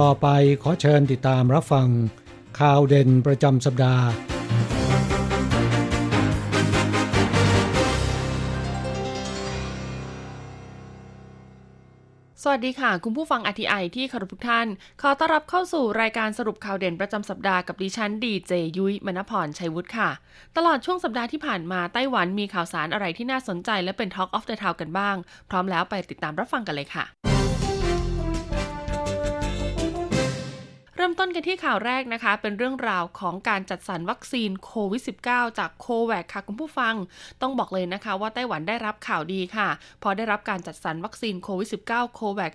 ต่อไปขอเชิญติดตามรับฟัง ข่าวเด่นประจำสัปดาห์ สวัสดีค่ะ คุณผู้ฟังอทีไอที่เคารพทุกท่าน ขอต้อนรับเข้าสู่รายการสรุปข่าวเด่นประจำสัปดาห์กับดิฉันดีเจยุ้ยมณพรชัยวุฒิค่ะ ตลอดช่วงสัปดาห์ที่ผ่านมาไต้หวันมีข่าวสารอะไรที่น่าสนใจและเป็น Talk of the Town กันบ้าง พร้อมแล้วไปติดตามรับฟังกันเลยค่ะ เริ่มต้นกันที่ข่าวแรกนะคะ เป็นเรื่องราวของการจัดสรรวัคซีนโควิด -19 จาก COVAX ค่ะคุณผู้ฟัง ต้องบอกเลยนะคะว่าไต้หวันได้รับข่าวดีค่ะ พอได้รับการจัดสรรวัคซีนโควิด -19 COVAX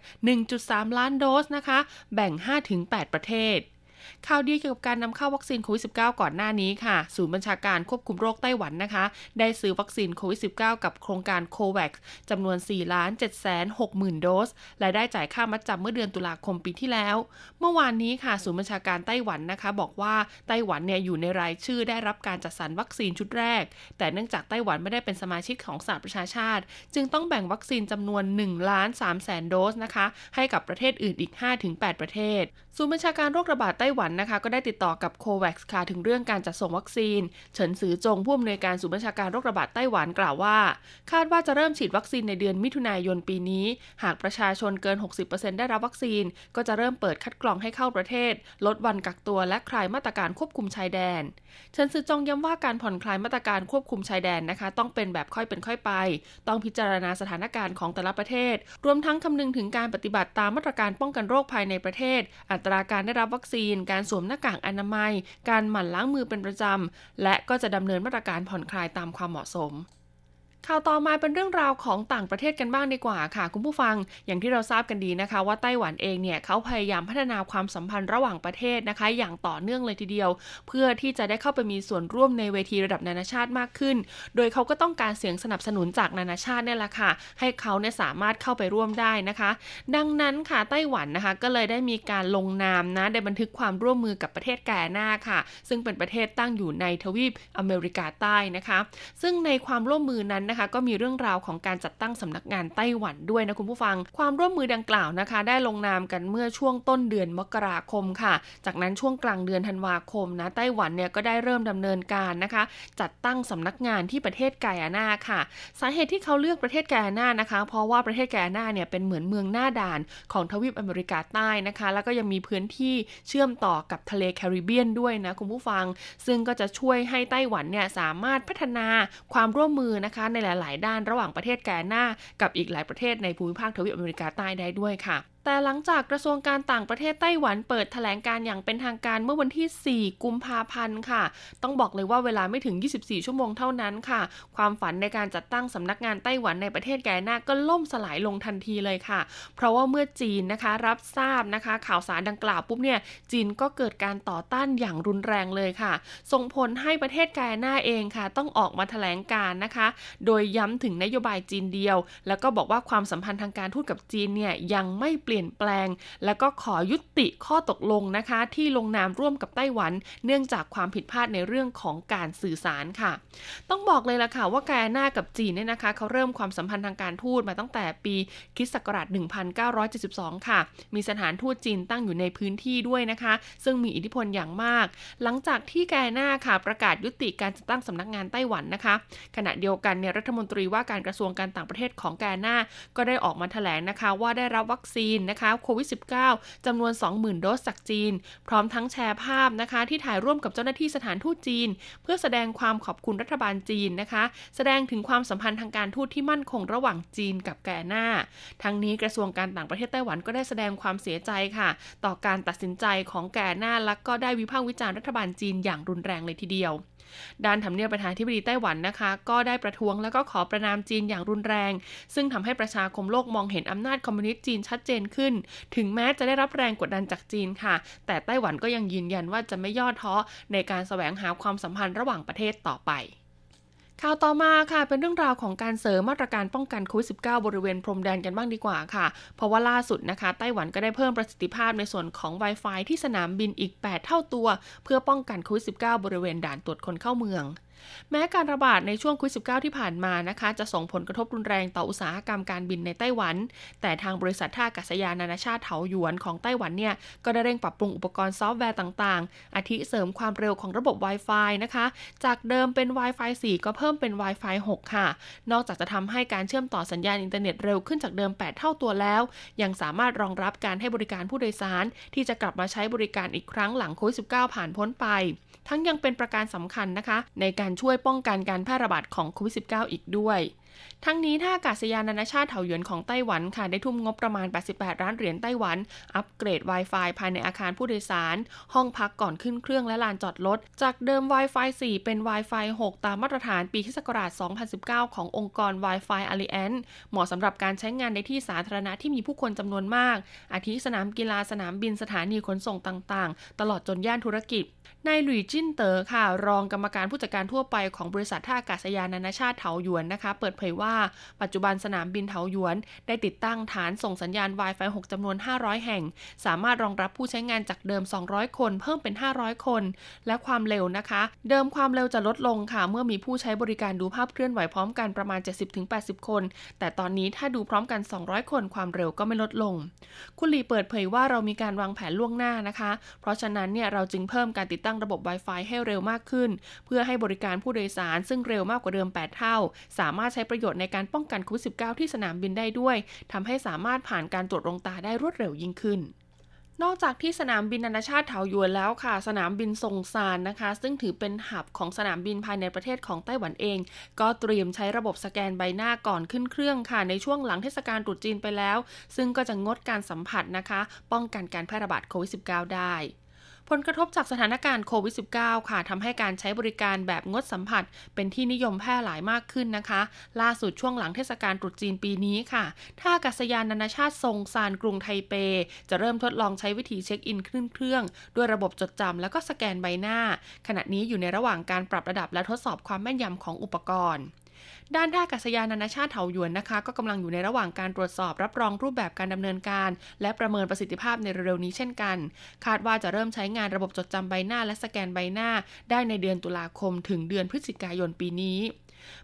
1.3 ล้านโดสนะคะ แบ่ง 5-8 ประเทศ ข่าวดีเกี่ยวกับการนำเข้าวัคซีนโควิด -19 ก่อนหน้านี้ค่ะ ศูนย์บัญชาการควบคุมโรคไต้หวันนะคะ ได้ซื้อวัคซีนโควิด -19 กับโครงการโควัคจำนวน4ล้าน7 6 0 0 0 0 โดส และได้จ่ายค่ามัดจำเมื่อเดือนตุลาคมปีที่แล้ว เมื่อวานนี้ค่ะ ศูนย์บัญชาการไต้หวันนะคะ บอกว่าไต้หวันเนี่ยอยู่ในรายชื่อได้รับการจัดสรรวัคซีนชุดแรก แต่เนื่องจากไต้หวันไม่ได้เป็นสมาชิกของสหประชาชาติ จึงต้องแบ่งวัคซีนจำนวน1ล้าน3แสนโดสนะคะ ให้กับประเทศอื่นอีก 5-8 ประเทศ ศูนย์บัญชาการโรคระบาดไต้หวันนะคะก็ได้ติดต่อกับโควัคค่ะถึงเรื่องการจัดส่งวัคซีน เฉินซือจงผู้อำนวยการศูนย์บัญชาการโรคระบาดไต้หวันกล่าวว่า คาดว่าจะเริ่มฉีดวัคซีนในเดือนมิถุนายนปีนี้ หากประชาชนเกิน 60%ได้รับวัคซีน ก็จะเริ่มเปิดคัดกรองให้เข้าประเทศ ลดวันกักตัวและคลายมาตรการควบคุมชายแดน เฉินซือจงย้ำว่าการผ่อนคลายมาตรการควบคุมชายแดนนะคะ ต้องเป็นแบบค่อยเป็นค่อยไป ต้องพิจารณาสถานการณ์ของแต่ละประเทศ รวมทั้งคำนึงถึงการปฏิบัติตามมาตรการป้องกันโรคภายในประเทศ อัตราการได้รับวัคซีนการสวมหน้ากากอนามัย การหมั่นล้างมือเป็นประจำ และก็จะดำเนินมาตรการผ่อนคลายตามความเหมาะสม ข่าวต่อมาเป็นเรื่องราวของต่างประเทศกันบ้างดีกว่าค่ะ คุณผู้ฟังอย่างที่เราทราบกันดีนะคะ ว่าไต้หวันเองเนี่ยเขาพยายามพัฒนาความสัมพันธ์ระหว่างประเทศนะคะ อย่างต่อเนื่องเลยทีเดียว เพื่อที่จะได้เข้าไปมีส่วนร่วมในเวทีระดับนานาชาติมากขึ้น โดยเขาก็ต้องการเสียงสนับสนุนจากนานาชาติเนี่ยแหละค่ะ ให้เขาเนี่ยสามารถเข้าไปร่วมได้นะคะ ดังนั้นค่ะไต้หวันนะคะก็เลยได้มีการลงนามนะในบันทึกความร่วมมือกับประเทศแกนาค่ะ ซึ่งเป็นประเทศตั้งอยู่ในทวีปอเมริกาใต้นะคะ ซึ่งในความร่วมมือนั้นนะคะ ก็มีเรื่องราวของการจัดตั้งสำนักงานไต้หวันด้วยนะคุณผู้ฟัง ความร่วมมือดังกล่าวนะคะ ได้ลงนามกันเมื่อช่วงต้นเดือนมกราคมค่ะ จากนั้นช่วงกลางเดือนธันวาคมนะไต้หวันเนี่ยก็ได้เริ่มดำเนินการนะคะ จัดตั้งสำนักงานที่ประเทศไกอานาค่ะ สาเหตุที่เขาเลือกประเทศไกอานานะคะ เพราะว่าประเทศไกอานาเนี่ยเป็นเหมือนเมืองหน้าด่านของทวีปอเมริกาใต้นะคะ แล้วก็ยังมีพื้นที่เชื่อมต่อกับทะเลแคริบเบียนด้วยนะคุณผู้ฟัง ซึ่งก็จะช่วยให้ไต้หวันเนี่ยสามารถพัฒนาความร่วมมือนะคะในหลาย ๆ ด้านระหว่างประเทศแกนากับอีกหลายประเทศในภูมิภาคทวีปอเมริกาใต้ได้ด้วยค่ะ แต่หลังจากกระทรวงการต่างประเทศไต้หวันเปิดแถลงการอย่างเป็นทางการเมื่อวันที่ 4 กุมภาพันธ์ค่ะ ต้องบอกเลยว่าเวลาไม่ถึง 24 ชั่วโมงเท่านั้นค่ะ ความฝันในการจัดตั้งสำนักงานไต้หวันในประเทศแกนาก็ล่มสลายลงทันทีเลยค่ะ เพราะว่าเมื่อจีนนะคะรับทราบนะคะ ข่าวสารดังกล่าวปุ๊บเนี่ยจีนก็เกิดการต่อต้านอย่างรุนแรงเลยค่ะ ส่งผลให้ประเทศแกนาเองค่ะ ต้องออกมาแถลงการนะคะ โดยย้ำถึงนโยบายจีนเดียว แล้วก็บอกว่าความสัมพันธ์ทางการทูตกับจีนเนี่ยยังไม่เปลี่ยนแปลง แล้วก็ขอยุติข้อตกลงนะคะ ที่ลงนามร่วมกับไต้หวัน เนื่องจากความผิดพลาดในเรื่องของการสื่อสารค่ะ ต้องบอกเลยล่ะค่ะว่าแกนากับจีนเนี่ยนะคะเขาเริ่มความสัมพันธ์ทางการทูตมาตั้งแต่ปีคิศักราช 1972 ค่ะ มีสถานทูตจีนตั้งอยู่ในพื้นที่ด้วยนะคะ ซึ่งมีอิทธิพลอย่างมาก หลังจากที่แกนาค่ะประกาศยุติการจัดตั้งสำนักงานไต้หวันนะคะ ขณะเดียวกันเนี่ยรัฐมนตรีว่าการกระทรวงการต่างประเทศของแกนาก็ได้ออกมาแถลงนะคะว่าได้รับวัคซีนนะคะโควิด -19 จำนวน 20,000 โดสจากจีน พร้อมทั้งแชร์ภาพนะคะที่ถ่ายร่วมกับเจ้าหน้าที่สถานทูตจีน เพื่อแสดงความขอบคุณรัฐบาลจีนนะคะ แสดงถึงความสัมพันธ์ทางการทูตที่มั่นคงระหว่างจีนกับแกน่าทั้งนี้กระทรวงการต่างประเทศไต้หวันก็ได้แสดงความเสียใจค่ะ ต่อการตัดสินใจของแกน่าและก็ได้วิพากษ์วิจารณ์รัฐบาลจีนอย่างรุนแรงเลยทีเดียว ด้านทำเนียบประธานธิบดีไต้หวันนะคะ ก็ได้ประท้วงแล้วก็ขอประนามจีนอย่างรุนแรง ซึ่งทำให้ประชาคมโลกมองเห็นอำนาจคอมมิวนิสต์จีนชัดเจนขึ้น ถึงแม้จะได้รับแรงกดดันจากจีนค่ะ แต่ไต้หวันก็ยังยืนยันว่าจะไม่ย่อท้อในการแสวงหาความสัมพันธ์ระหว่างประเทศต่อไป ข่าวต่อมาค่ะเป็นเรื่องราวของการเสริมมาตรการป้องกันโควิด -19 บริเวณพรมแดนกันบ้างดีกว่าค่ะ เพราะว่าล่าสุดนะคะไต้หวันก็ได้เพิ่มประสิทธิภาพในส่วนของ Wi-Fi ที่สนามบินอีก 8 เท่าตัว เพื่อป้องกันโควิด -19 บริเวณด่านตรวจคนเข้าเมือง แม้การระบาดในช่วงโควิด -19 ที่ผ่านมานะคะ จะส่งผลกระทบรุนแรงต่ออุตสาหกรรมการบินในไต้หวัน แต่ทางบริษัทท่าอากาศยานนานาชาติเถาหยวนของไต้หวันเนี่ย ก็ได้เร่งปรับปรุงอุปกรณ์ซอฟต์แวร์ต่างๆ อาทิเสริมความเร็วของระบบ Wi-Fi นะคะ จากเดิมเป็น Wi-Fi 4 ก็เพิ่มเป็น Wi-Fi 6 ค่ะ นอกจากจะทำให้การเชื่อมต่อสัญญาณอินเทอร์เน็ตเร็วขึ้นจากเดิม 8 เท่าตัวแล้ว ยังสามารถรองรับการให้บริการผู้โดยสาร ที่จะกลับมาใช้บริการอีกครั้งหลังโควิด -19 ผ่านพ้นไป ทั้งยังเป็นประการสำคัญนะคะ ในการช่วยป้องกันการแพร่ระบาดของโควิด -19 อีกด้วย ทั้งนี้ท่าอากาศยานนานาชาติเถาหยวนของไต้หวันค่ะได้ทุ่มงบประมาณ 88 ล้านเหรียญไต้หวัน อัปเกรด Wi-Fi ภายในอาคารผู้โดยสาร ห้องพักก่อนขึ้นเครื่องและลานจอดรถ จากเดิม Wi-Fi 4 เป็น Wi-Fi 6 ตามมาตรฐานปีคศ2019 ขององค์กร Wi-Fi Alliance เหมาะสำหรับการใช้งานในที่สาธารณะที่มีผู้คนจำนวนมาก อาทิสนามกีฬาสนามบินสถานีขนส่งต่างๆ ตลอดจนย่านธุรกิจนายหลุยจินเตอ๋อค่ะ รองกรรมการผู้จัดการทั่วไปของบริษัทท่าอากาศยานนานาชาติเถาหยวนนะคะ เปิดเผยว่า ปัจจุบันสนามบินเถาหยวน ได้ติดตั้งฐานส่งสัญญาณ Wi-Fi 6 จำนวน 500 แห่ง สามารถรองรับผู้ใช้งานจากเดิม 200 คน เพิ่มเป็น 500 คน และความเร็วนะคะ เดิมความเร็วจะลดลงค่ะ เมื่อมีผู้ใช้บริการดูภาพเคลื่อนไหวพร้อมกันประมาณ 70-80 คน แต่ตอนนี้ถ้าดูพร้อมกัน 200 คนความเร็วก็ไม่ลดลง คุณลีเปิดเผยว่าเรามีการวางแผนล่วงหน้านะคะ เพราะฉะนั้นเนี่ยเราจึงเพิ่มการติดตั้งระบบ Wi-Fi ให้เร็วมากขึ้น เพื่อให้บริการผู้โดยสาร ซึ่งเร็วมากกว่าเดิม 8 เท่า สามารถใช้ประประโยชน์ในการป้องกันโควิด -19 ที่สนามบินได้ด้วยทำให้สามารถผ่านการตรวจลงตาได้รวดเร็วยิ่งขึ้นนอกจากที่สนามบินนานาชาติเถาหยวนแล้วค่ะ สนามบินซงซานนะคะ ซึ่งถือเป็นหับของสนามบินภายในประเทศของไต้หวันเอง ก็เตรียมใช้ระบบสแกนใบหน้าก่อนขึ้นเครื่องค่ะ ในช่วงหลังเทศกาลตรุษจีนไปแล้ว ซึ่งก็จะงดการสัมผัสนะคะ ป้องกันการแพร่ระบาดโควิด -19 ได้ ผลกระทบจากสถานการณ์โควิด -19 ค่ะทำให้การใช้บริการแบบงดสัมผัส เป็นที่นิยมแพร่หลายมากขึ้นนะคะ ล่าสุดช่วงหลังเทศกาลตรุษจีนปีนี้ค่ะท่าอากาศยานนานาชาติทรงซานกรุงไทเป จะเริ่มทดลองใช้วิธีเช็คอินขึ้นเครื่อง ด้วยระบบจดจำแล้วก็สแกนใบหน้า ขณะนี้อยู่ในระหว่างการปรับระดับและทดสอบความแม่นยำของอุปกรณ์ ด้านท่าอากาศยานนานาชาติเถาหยวนนะคะ ก็กำลังอยู่ในระหว่างการตรวจสอบรับรองรูปแบบการดำเนินการ และประเมินประสิทธิภาพในเร็วๆนี้เช่นกัน คาดว่าจะเริ่มใช้งานระบบจดจำใบหน้าและสแกนใบหน้า ได้ในเดือนตุลาคมถึงเดือนพฤศจิกายนปีนี้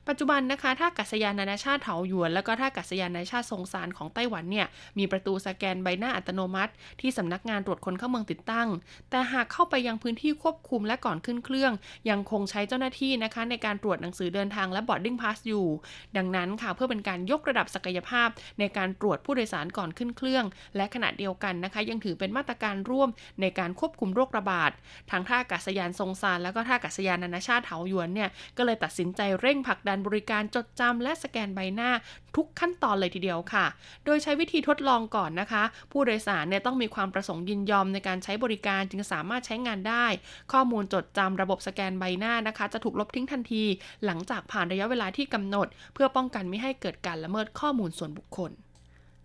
ปัจจุบันนะคะท่าอากาศยานนานาชาติเถาหยวน และก็ท่าอากาศยานนานาชาติซงซานของไต้หวันเนี่ยมีประตูสแกนใบหน้าอัตโนมัติ ที่สำนักงานตรวจคนเข้าเมืองติดตั้ง แต่หากเข้าไปยังพื้นที่ควบคุมและก่อนขึ้นเครื่อง ยังคงใช้เจ้าหน้าที่นะคะในการตรวจหนังสือเดินทางและ boarding pass อยู่ ดังนั้นค่ะเพื่อเป็นการยกระดับศักยภาพ ในการตรวจผู้โดยสารก่อนขึ้นเครื่อง และขณะเดียวกันนะคะ ยังถือเป็นมาตรการร่วมในการควบคุมโรคระบาดทางท่าอากาศยานทรงซานและก็ท่าอากาศยานนานาชาติเถาหยวนเนี่ยก็เลยตัดสินใจเร่งผลักดันบริการจดจำและสแกนใบหน้าทุกขั้นตอนเลยทีเดียวค่ะ โดยใช้วิธีทดลองก่อนนะคะ ผู้โดยสารเนี่ยต้องมีความประสงค์ยินยอมในการใช้บริการจึงสามารถใช้งานได้ ข้อมูลจดจำระบบสแกนใบหน้านะคะ จะถูกลบทิ้งทันที หลังจากผ่านระยะเวลาที่กำหนด เพื่อป้องกันไม่ให้เกิดการละเมิดข้อมูลส่วนบุคคล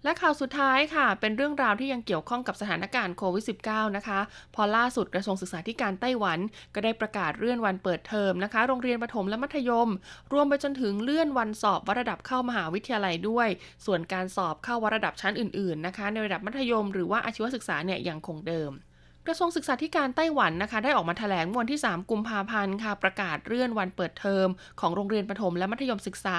และข่าวสุดท้ายค่ะ เป็นเรื่องราวที่ยังเกี่ยวข้องกับสถานการณ์โควิด -19 นะคะ พอล่าสุดกระทรวงศึกษาธิการไต้หวัน ก็ได้ประกาศเลื่อนวันเปิดเทอมนะคะ โรงเรียนประถมและมัธยม รวมไปจนถึงเลื่อนวันสอบวัดระดับเข้ามหาวิทยาลัยด้วย ส่วนการสอบเข้าวัดระดับชั้นอื่นๆนะคะ ในระดับมัธยมหรือว่าอาชีวศึกษาเนี่ยยังคงเดิม กระทรวงศึกษาธิการไต้หวันนะคะ ได้ออกมาแถลงวันที่ 3 กุมภาพันธ์ค่ะ ประกาศเลื่อนวันเปิดเทอมของโรงเรียนประถมและมัธยมศึกษา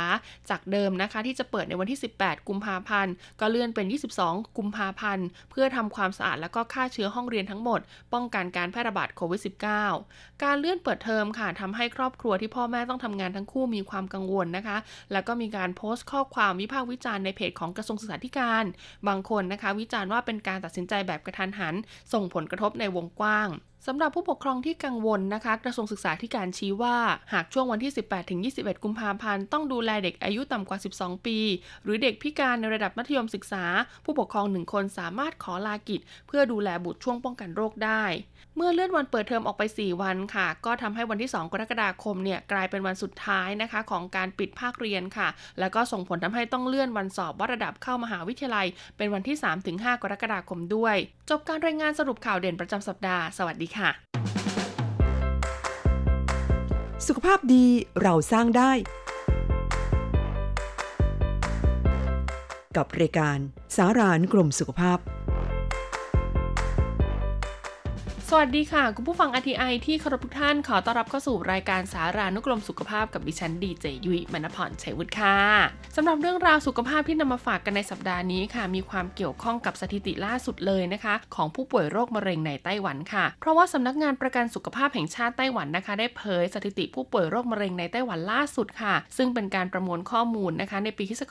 จากเดิมนะคะ ที่จะเปิดในวันที่ 18 กุมภาพันธ์ก็เลื่อนเป็น 22 กุมภาพันธ์ เพื่อทำความสะอาดและก็ฆ่าเชื้อห้องเรียนทั้งหมด ป้องกันการแพร่ระบาดโควิด -19 การเลื่อนเปิดเทอมค่ะทำให้ครอบครัวที่พ่อแม่ต้องทำงานทั้งคู่มีความกังวลนะคะ แล้วก็มีการโพสต์ข้อความวิพากษ์วิจารณ์ในเพจของกระทรวงศึกษาธิการ บางคนนะคะ วิจารณ์ว่าเป็นการตัดสินใจแบบกระทันหัน ส่งผลกระทบในวงกว้างสำหรับผู้ปกครองที่กังวลนะคะ กระทรวงศึกษาธิการชี้ว่า หากช่วงวันที่ 18 ถึง 21 กุมภาพันธ์ ต้องดูแลเด็กอายุต่ำกว่า 12 ปี หรือเด็กพิการในระดับมัธยมศึกษา ผู้ปกครองหนึ่งคนสามารถขอลากิจ เพื่อดูแลบุตรช่วงป้องกันโรคได้ เมื่อเลื่อนวันเปิดเทอมออกไป 4 วันค่ะ ก็ทำให้วันที่ 2 กรกฎาคมเนี่ยกลายเป็นวันสุดท้ายนะคะ ของการปิดภาคเรียนค่ะ แล้วก็ส่งผลทำให้ต้องเลื่อนวันสอบวัดระดับเข้ามหาวิทยาลัย เป็นวันที่ 3-5 กรกฎาคมด้วย จบการรายงานสรุปข่าวเด่นประจำสัปดาห์สวัสดีค่ะ สุขภาพดีเราสร้างได้ กับรายการสารานกรมสุขภาพ สวัสดีค่ะ คุณผู้ฟังอทีไอที่เคารพทุกท่านขอต้อนรับเข้าสู่รายการสารานุกรมสุขภาพกับดิฉันดีเจยุ้ยมณพรชัยวุฒิค่ะสำหรับเรื่องราวสุขภาพที่นำมาฝากกันในสัปดาห์นี้ค่ะ มีความเกี่ยวข้องกับสถิติล่าสุดเลยนะคะ ของผู้ป่วยโรคมะเร็งในไต้หวันค่ะ เพราะว่าสำนักงานประกันสุขภาพแห่งชาติไต้หวันนะคะ ได้เผยสถิติผู้ป่วยโรคมะเร็งในไต้หวันล่าสุดค่ะ ซึ่งเป็นการประมวลข้อมูลนะคะ ในปีคศ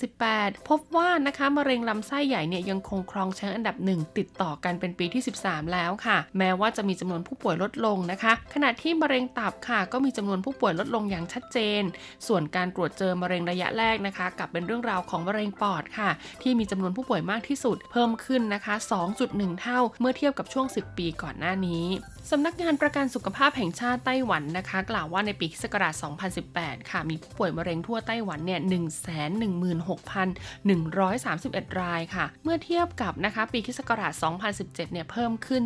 2018 พบว่านะคะมะเร็งลำไส้ใหญ่เนี่ยยังคงครองแชมป์อันดับหนึ่งติดต่อกันเป็นปีที่ 13 แล้วค่ะแม้ว่าจะมีจำนวนผู้ป่วยลดลงนะคะ ขณะที่มะเร็งตับค่ะ ก็มีจำนวนผู้ป่วยลดลงอย่างชัดเจน ส่วนการตรวจเจอมะเร็งระยะแรกนะคะกับเป็นเรื่องราวของมะเร็งปอดค่ะ ที่มีจำนวนผู้ป่วยมากที่สุด เพิ่มขึ้นนะคะ 2.1 เท่าเมื่อเทียบกับช่วง 10 ปีก่อนหน้านี้สำนักงานประกันสุขภาพแห่งชาติไต้หวันนะคะ กล่าวว่าในปีศักราช 2018 ค่ะ มีผู้ป่วยมะเร็งทั่วไต้หวันเนี่ย 116,131 รายค่ะ เมื่อเทียบกับนะคะปีศักราช 2017 เนี่ย เพิ่มขึ้น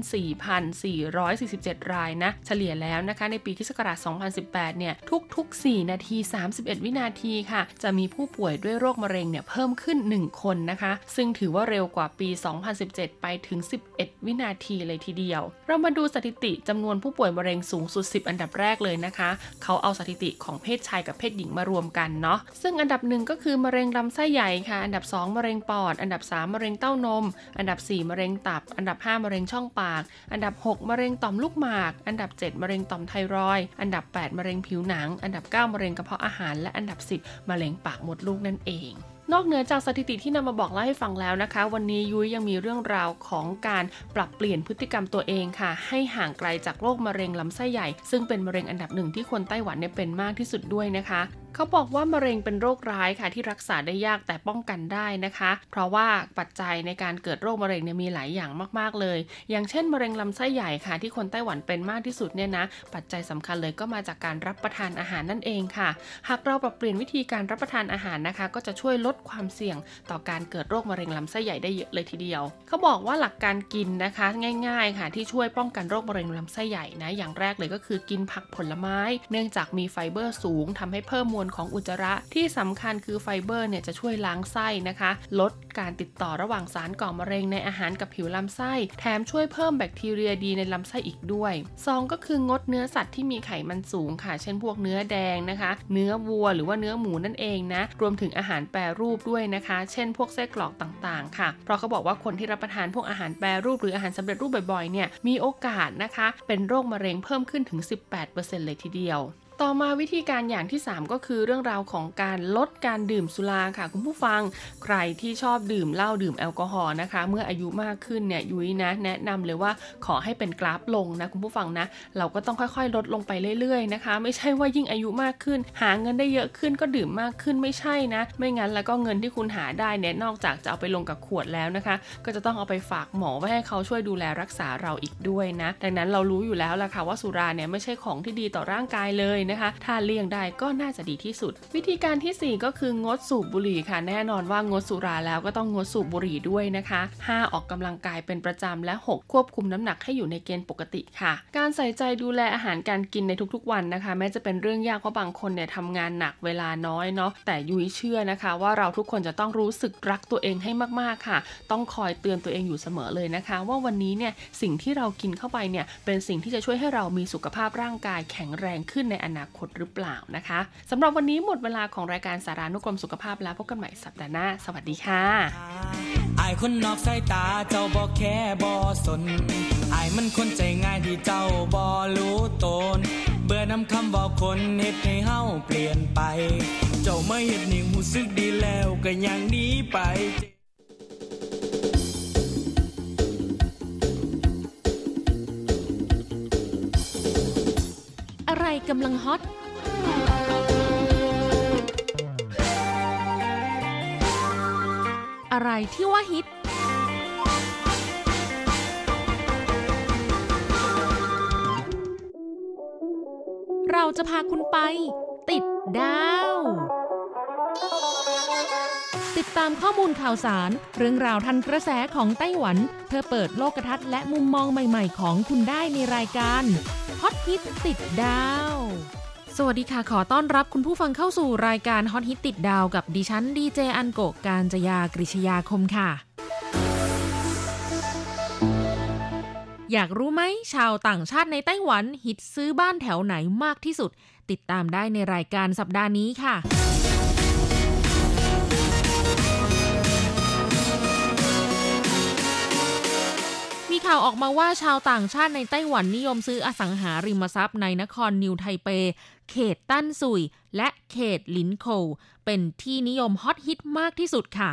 4,447 รายนะ เฉลี่ยแล้วนะคะในปีศักราช2018 เนี่ย ทุกๆ 4 นาที 31 วินาทีค่ะ จะมีผู้ป่วยด้วยโรคมะเร็งเนี่ยเพิ่มขึ้น 1 คนนะคะ ซึ่งถือว่าเร็วกว่าปี 2017 ไปถึง 11 วินาทีเลยทีเดียว เรามาดูสถิติจำนวนผู้ป่วยมะเร็งสูงสุด 10 อันดับแรกเลยนะคะ เขาเอาสถิติของเพศชายกับเพศหญิงมารวมกันเนาะ ซึ่งอันดับหนึ่งก็คือมะเร็งลำไส้ใหญ่ค่ะ อันดับ 2 มะเร็งปอด อันดับ 3 มะเร็งเต้านม อันดับ 4 มะเร็งตับ อันดับ 5 มะเร็งช่องปาก อันดับ 6 มะเร็งต่อมลูกหมาก อันดับ 7 มะเร็งต่อมไทรอย อันดับ 8 มะเร็งผิวหนัง อันดับ 9 มะเร็งกระเพาะอาหาร และอันดับ 10 มะเร็งปากมดลูกนั่นเองนอกเหนือจากสถิติที่นำมาบอกเล่าให้ฟังแล้วนะคะ วันนี้ยุ้ยยังมีเรื่องราวของการปรับเปลี่ยนพฤติกรรมตัวเองค่ะ ให้ห่างไกลจากโรคมะเร็งลำไส้ใหญ่ ซึ่งเป็นมะเร็งอันดับหนึ่งที่คนไต้หวันเนี่ยเป็นมากที่สุดด้วยนะคะ เขาบอกว่ามะเร็งเป็นโรคร้ายค่ะที่รักษาได้ยากแต่ป้องกันได้นะคะ เพราะว่าปัจจัยในการเกิดโรคมะเร็งเนี่ยมีหลายอย่างมากๆเลย อย่างเช่นมะเร็งลำไส้ใหญ่ค่ะ ที่คนไต้หวันเป็นมากที่สุดเนี่ยนะปัจจัยสำคัญเลยก็มาจากการรับประทานอาหารนั่นเองค่ะ หากเราปรับเปลี่ยนวิธีการรับประทานอาหารนะคะ ก็จะช่วยลดความเสี่ยงต่อการเกิดโรคมะเร็งลำไส้ใหญ่ได้เยอะเลยทีเดียว เขาบอกว่าหลักการกินนะคะง่าย ๆค่ะ ที่ช่วยป้องกันโรคมะเร็งลำไส้ใหญ่นะอย่างแรกเลยก็คือกินผักผลไม้ เนื่องจากมีไฟเบอร์สูงทำให้เพิ่มมวลของอุจจาระที่สำคัญคือไฟเบอร์เนี่ยจะช่วยล้างไส้นะคะ ลดการติดต่อระหว่างสารก่อมะเร็งในอาหารกับผิวลำไส้ แถมช่วยเพิ่มแบคทีเรียดีในลำไส้อีกด้วย 2 ก็คืองดเนื้อสัตว์ที่มีไขมันสูงค่ะ เช่นพวกเนื้อแดงนะคะ เนื้อวัวหรือว่าเนื้อหมูนั่นเองนะ รวมถึงอาหารแปรรูปด้วยนะคะ เช่น พวกไส้กรอกต่างๆ ค่ะ เพราะเขาบอกว่าคนที่รับประทานพวกอาหารแปรรูปหรืออาหารสำเร็จรูปบ่อยๆ เนี่ย มีโอกาสนะคะ เป็นโรคมะเร็งเพิ่มขึ้นถึง 18%เลยทีเดียว ต่อมาวิธีการอย่างที่ 3 ก็คือเรื่องราวของการลดการดื่มสุราค่ะ คุณผู้ฟังใครที่ชอบดื่มเหล้าดื่มแอลกอฮอล์นะคะ เมื่ออายุมากขึ้นเนี่ยยุ้ยนะแนะนำเลยว่าขอให้เป็นกราฟลงนะคุณผู้ฟังนะ เราก็ต้องค่อยๆ ลดลงไปเรื่อยๆนะคะ ไม่ใช่ว่ายิ่งอายุมากขึ้น หาเงินได้เยอะขึ้นก็ดื่มมากขึ้นไม่ใช่นะ ไม่งั้นแล้วก็เงินที่คุณหาได้เนี่ยนอกจากจะเอาไปลงกับขวดแล้วนะคะ ก็จะต้องเอาไปฝากหมอไว้ให้เขาช่วยดูแลรักษาเราอีกด้วยนะ ดังนั้นเรารู้อยู่แล้วล่ะค่ะว่าสุราเนี่ยไม่ใช่ของที่ดีต่อร่างกายเลยนะคะ ถ้าเลี่ยงได้ก็น่าจะดีที่สุด วิธีการที่ 4 ก็คืองดสูบบุหรี่ค่ะ แน่นอนว่างดสุราแล้วก็ต้องงดสูบบุหรี่ด้วยนะคะ 5 ออกกำลังกายเป็นประจำและ 6 ควบคุมน้ำหนักให้อยู่ในเกณฑ์ปกติค่ะ การใส่ใจดูแลอาหารการกินในทุกๆวันนะคะ แม้จะเป็นเรื่องยากเพราะบางคนเนี่ยทำงานหนักเวลาน้อยเนาะแต่ยุ้ยเชื่อนะคะ ว่าเราทุกคนจะต้องรู้สึกรักตัวเองให้มากๆค่ะ ต้องคอยเตือนตัวเองอยู่เสมอเลยนะคะ ว่าวันนี้เนี่ยสิ่งที่เรากินเข้าไปเนี่ยเป็นสิ่งที่จะช่วยให้เรามีสุขภาพร่างกายแข็งแรงขึ้นในอนาคตหรือเปล่านะคะสำหรับวันนี้หมดเวลาของรายการสารานุกรมสุขภาพแล้วพบกันใหม่สัปดาห์หน้า สวัสดีค่ะอายคนนอกสายตาเจ้าบอกแค่บอสนอายมันคนใจง่ายที่เจ้าบอรู้ตน เบื่อนำคำบอกคนเหตุให้เฮาเปลี่ยนไป เจ้าไม่เห็นนิ่งหูซึกดีแล้วก็ยังหนีไป กำลังฮอตอะไรที่ว่าฮิต เราจะพาคุณไป ติดดาว ติดตามข้อมูลข่าวสาร เรื่องราวทันกระแสของไต้หวัน เพื่อเปิดโลกทัศน์และมุมมองใหม่ ๆ ของคุณได้ในรายการ ฮอตฮิตติดดาว สวัสดีค่ะ ขอต้อนรับคุณผู้ฟังเข้าสู่รายการฮอตฮิตติดดาวกับดิฉันดีเจอันโกการจยากริชยาคมค่ะ อยากรู้ไหมชาวต่างชาติในไต้หวันฮิตซื้อบ้านแถวไหนมากที่สุด ติดตามได้ในรายการสัปดาห์นี้ค่ะ ข่าวออกมาว่าชาวต่างชาติในไต้หวันนิยมซื้ออสังหาริมทรัพย์ในนครนิวไทเป เขตตั้นสุ่ย และเขตลินโค เป็นที่นิยมฮอตฮิตมากที่สุดค่ะ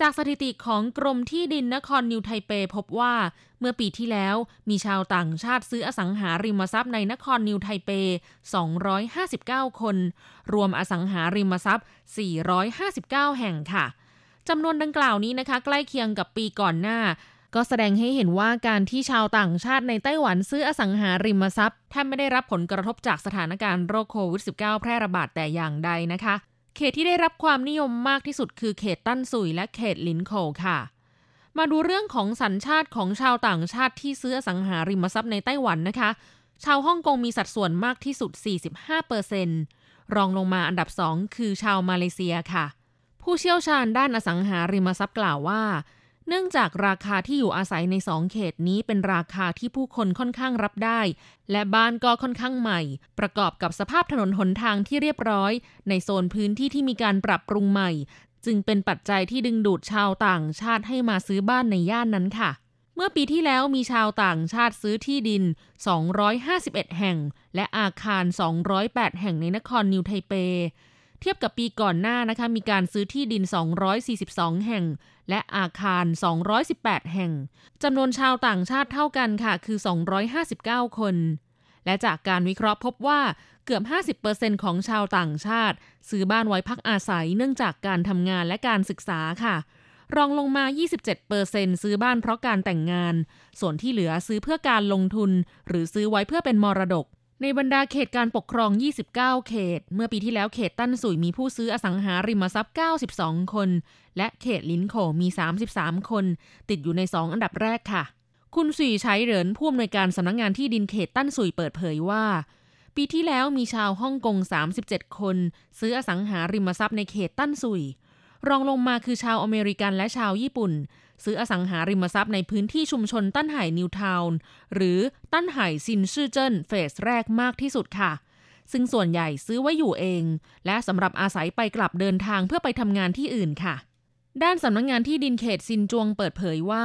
จากสถิติของกรมที่ดินนครนิวไทเปพบว่าเมื่อปีที่แล้วมีชาวต่างชาติซื้ออสังหาริมทรัพย์ในนครนิวไทเป 259 คน รวมอสังหาริมทรัพย์ 459 แห่งค่ะจำนวนดังกล่าวนี้นะคะ ใกล้เคียงกับปีก่อนหน้า ก็แสดงให้เห็นว่าการที่ชาวต่างชาติในไต้หวันซื้ออสังหาริมทรัพย์แทบไม่ได้รับผลกระทบจากสถานการณ์โรคโควิด -19 แพร่ระบาดแต่อย่างใดนะคะ เขตที่ได้รับความนิยมมากที่สุดคือเขตตั้นซุยและเขตลินโคค่ะ มาดูเรื่องของสัญชาติของชาวต่างชาติที่ซื้ออสังหาริมทรัพย์ในไต้หวันนะคะ ชาวฮ่องกงมีสัดส่วนมากที่สุด 45%รองลงมาอันดับ 2 คือชาวมาเลเซียค่ะ ผู้เชี่ยวชาญด้านอสังหาริมทรัพย์กล่าวว่า เนื่องจากราคาที่อยู่อาศัยในสองเขตนี้เป็นราคาที่ผู้คนค่อนข้างรับได้ และบ้านก็ค่อนข้างใหม่ ประกอบกับสภาพถนนหนทางที่เรียบร้อย ในโซนพื้นที่ที่มีการปรับปรุงใหม่ จึงเป็นปัจจัยที่ดึงดูดชาวต่างชาติให้มาซื้อบ้านในย่านนั้นค่ะเมื่อปีที่แล้วมีชาวต่างชาติซื้อที่ดิน 251 แห่ง และอาคาร 208 แห่งในนครนิวไทเป เทียบกับปีก่อนหน้านะคะมีการซื้อที่ดิน 242 แห่ง และอาคาร 218 แห่งจำนวนชาวต่างชาติเท่ากันค่ะคือ 259 คน และจากการวิเคราะห์พบว่าเกือบ 50%ของชาวต่างชาติ ซื้อบ้านไว้พักอาศัยเนื่องจากการทำงานและการศึกษาค่ะ รองลงมา 27%ซื้อบ้านเพราะการแต่งงาน ส่วนที่เหลือซื้อเพื่อการลงทุน หรือซื้อไว้เพื่อเป็นมรดก ในบรรดาเขตการปกครอง 29 เขต เมื่อปีที่แล้วเขตตั้นสุยมีผู้ซื้ออสังหาริมทรัพย์ 92 คน และเขตลินโขมี 33 คน ติดอยู่ใน 2 อันดับแรกค่ะ คุณสุยใช้เหรินผู้อำนวยการสำนักงงานที่ดินเขตตั้นสุยเปิดเผยว่า ปีที่แล้วมีชาวฮ่องกง 37 คน ซื้ออสังหาริมทรัพย์ในเขตตั้นสุย รองลงมาคือชาวอเมริกันและชาวญี่ปุ่น ซื้ออสังหาริมทรัพย์ในพื้นที่ชุมชนตั้นไห่นิวทาวน์หรือตั้นไห่ซินชื่อเจิ้นเฟสแรกมากที่สุดค่ะ ซึ่งส่วนใหญ่ซื้อไว้อยู่เอง และสำหรับอาศัยไปกลับเดินทางเพื่อไปทำงานที่อื่นค่ะ ด้านสำนักงานที่ดินเขตซินจวงเปิดเผยว่า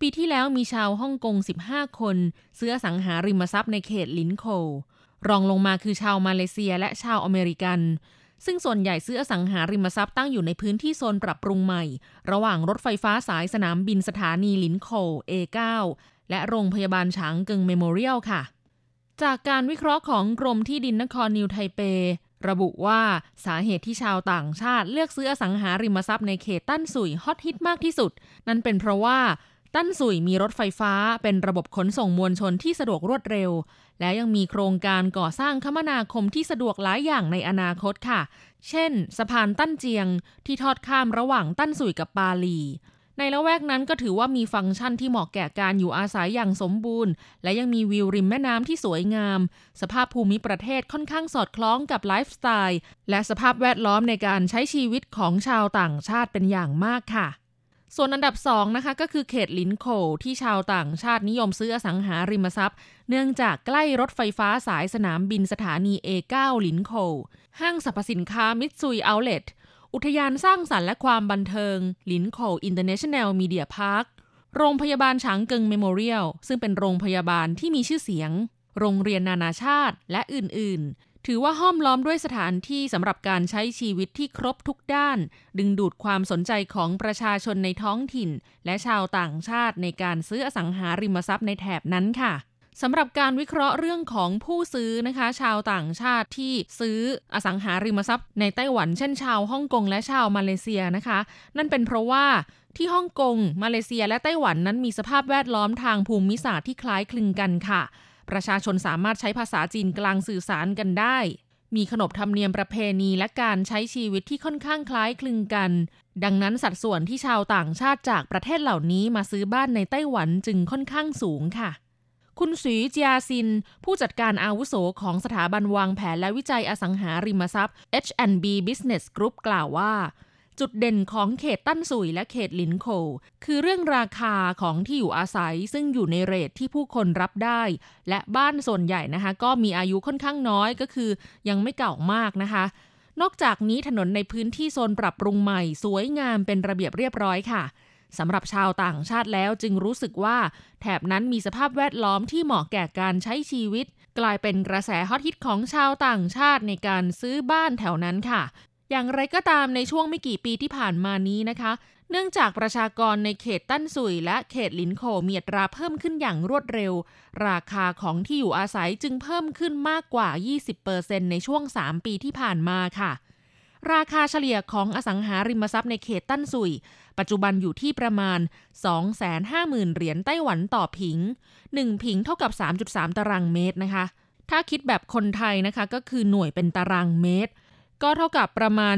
ปีที่แล้วมีชาวฮ่องกง 15 คน ซื้ออสังหาริมทรัพย์ในเขตลินโครองลงมาคือชาวมาเลเซียและชาวอเมริกัน ซึ่งส่วนใหญ่ซื้ออสังหาริมทรัพย์ตั้งอยู่ในพื้นที่โซนปรับปรุงใหม่ ระหว่างรถไฟฟ้าสายสนามบินสถานีลินโค A9 และโรงพยาบาลฉางเกิง Memorial ค่ะ จากการวิเคราะห์ของกรมที่ดินนครนิวไทเป ระบุว่าสาเหตุที่ชาวต่างชาติเลือกซื้ออสังหาริมทรัพย์ในเขตตั้นสุยฮอตฮิตมากที่สุด นั่นเป็นเพราะว่าตั้นสุยมีรถไฟฟ้าเป็นระบบขนส่งมวลชนที่สะดวกรวดเร็ว และยังมีโครงการก่อสร้างคมนาคมที่สะดวกหลายอย่างในอนาคตค่ะ เช่น สะพานตั้นเจียง ที่ทอดข้ามระหว่างตั้นสุยกับปาลี ในละแวกนั้นก็ถือว่ามีฟังก์ชันที่เหมาะแก่การอยู่อาศัยอย่างสมบูรณ์ และยังมีวิวริมแม่น้ำที่สวยงาม สภาพภูมิประเทศค่อนข้างสอดคล้องกับไลฟ์สไตล์และสภาพแวดล้อมในการใช้ชีวิตของชาวต่างชาติเป็นอย่างมากค่ะ ส่วนอันดับ 2 นะคะ ก็คือเขตลินโคที่ชาวต่างชาตินิยมซื้ออสังหาริมทรัพย์ เนื่องจากใกล้รถไฟฟ้าสายสนามบินสถานี A9 ลินโคห้างสรรพสินค้า Mitsui Outlet อุทยานสร้างสรรค์และความบันเทิงลินโค International Media Park โรงพยาบาลฉางเกิง Memorial ซึ่งเป็นโรงพยาบาลที่มีชื่อเสียง โรงเรียนนานาชาติและอื่นๆ ถือว่าห้อมล้อมด้วยสถานที่สำหรับการใช้ชีวิตที่ครบทุกด้าน ดึงดูดความสนใจของประชาชนในท้องถิ่น และชาวต่างชาติในการซื้ออสังหาริมทรัพย์ในแถบนั้นค่ะสำหรับการวิเคราะห์เรื่องของผู้ซื้อนะคะ ชาวต่างชาติที่ซื้ออสังหาริมทรัพย์ ในไต้หวันเช่นชาวฮ่องกงและชาวมาเลเซียนะคะ นั่นเป็นเพราะว่าที่ฮ่องกงมาเลเซียและไต้หวันนั้นมีสภาพแวดล้อมทางภูมิศาสตร์ที่คล้ายคลึงกันค่ะ ประชาชนสามารถใช้ภาษาจีนกลางสื่อสารกันได้ มีขนบธรรมเนียมประเพณีและการใช้ชีวิตที่ค่อนข้างคล้ายคลึงกัน ดังนั้นสัดส่วนที่ชาวต่างชาติจากประเทศเหล่านี้มาซื้อบ้านในไต้หวันจึงค่อนข้างสูงค่ะคุณสีเจียซิน ผู้จัดการอาวุโสของสถาบันวางแผนและวิจัยอสังหาริมทรัพย์ H&B Business Group กล่าวว่า จุดเด่นของเขตตั้นสุยและเขตลินโค คือเรื่องราคาของที่อยู่อาศัยซึ่งอยู่ในเรทที่ผู้คนรับได้ และบ้านส่วนใหญ่นะคะ ก็มีอายุค่อนข้างน้อยก็คือยังไม่เก่ามากนะคะ นอกจากนี้ถนนในพื้นที่โซนปรับปรุงใหม่ สวยงามเป็นระเบียบเรียบร้อยค่ะสำหรับชาวต่างชาติแล้วจึงรู้สึกว่า แถบนั้นมีสภาพแวดล้อมที่เหมาะแก่การใช้ชีวิต กลายเป็นกระแสฮอตฮิตของชาวต่างชาติในการซื้อบ้านแถวนั้นค่ะ อย่างไรก็ตามในช่วงไม่กี่ปีที่ผ่านมานี้นะคะ เนื่องจากประชากรในเขตตั้นสุยและเขตลินโคมีอัตราเพิ่มขึ้นอย่างรวดเร็ว ราคาของที่อยู่อาศัยจึงเพิ่มขึ้นมากกว่า 20%ในช่วง 3 ปีที่ผ่านมาค่ะ ราคาเฉลี่ยของอสังหาริมทรัพย์ในเขตตั้นสุย ปัจจุบันอยู่ที่ประมาณ 250,000 เหรียญไต้หวันต่อผิง 1 ผิงเท่ากับ 3.3 ตารางเมตรนะคะ ถ้าคิดแบบคนไทยนะคะก็คือหน่วยเป็นตารางเมตร ก็เท่ากับประมาณ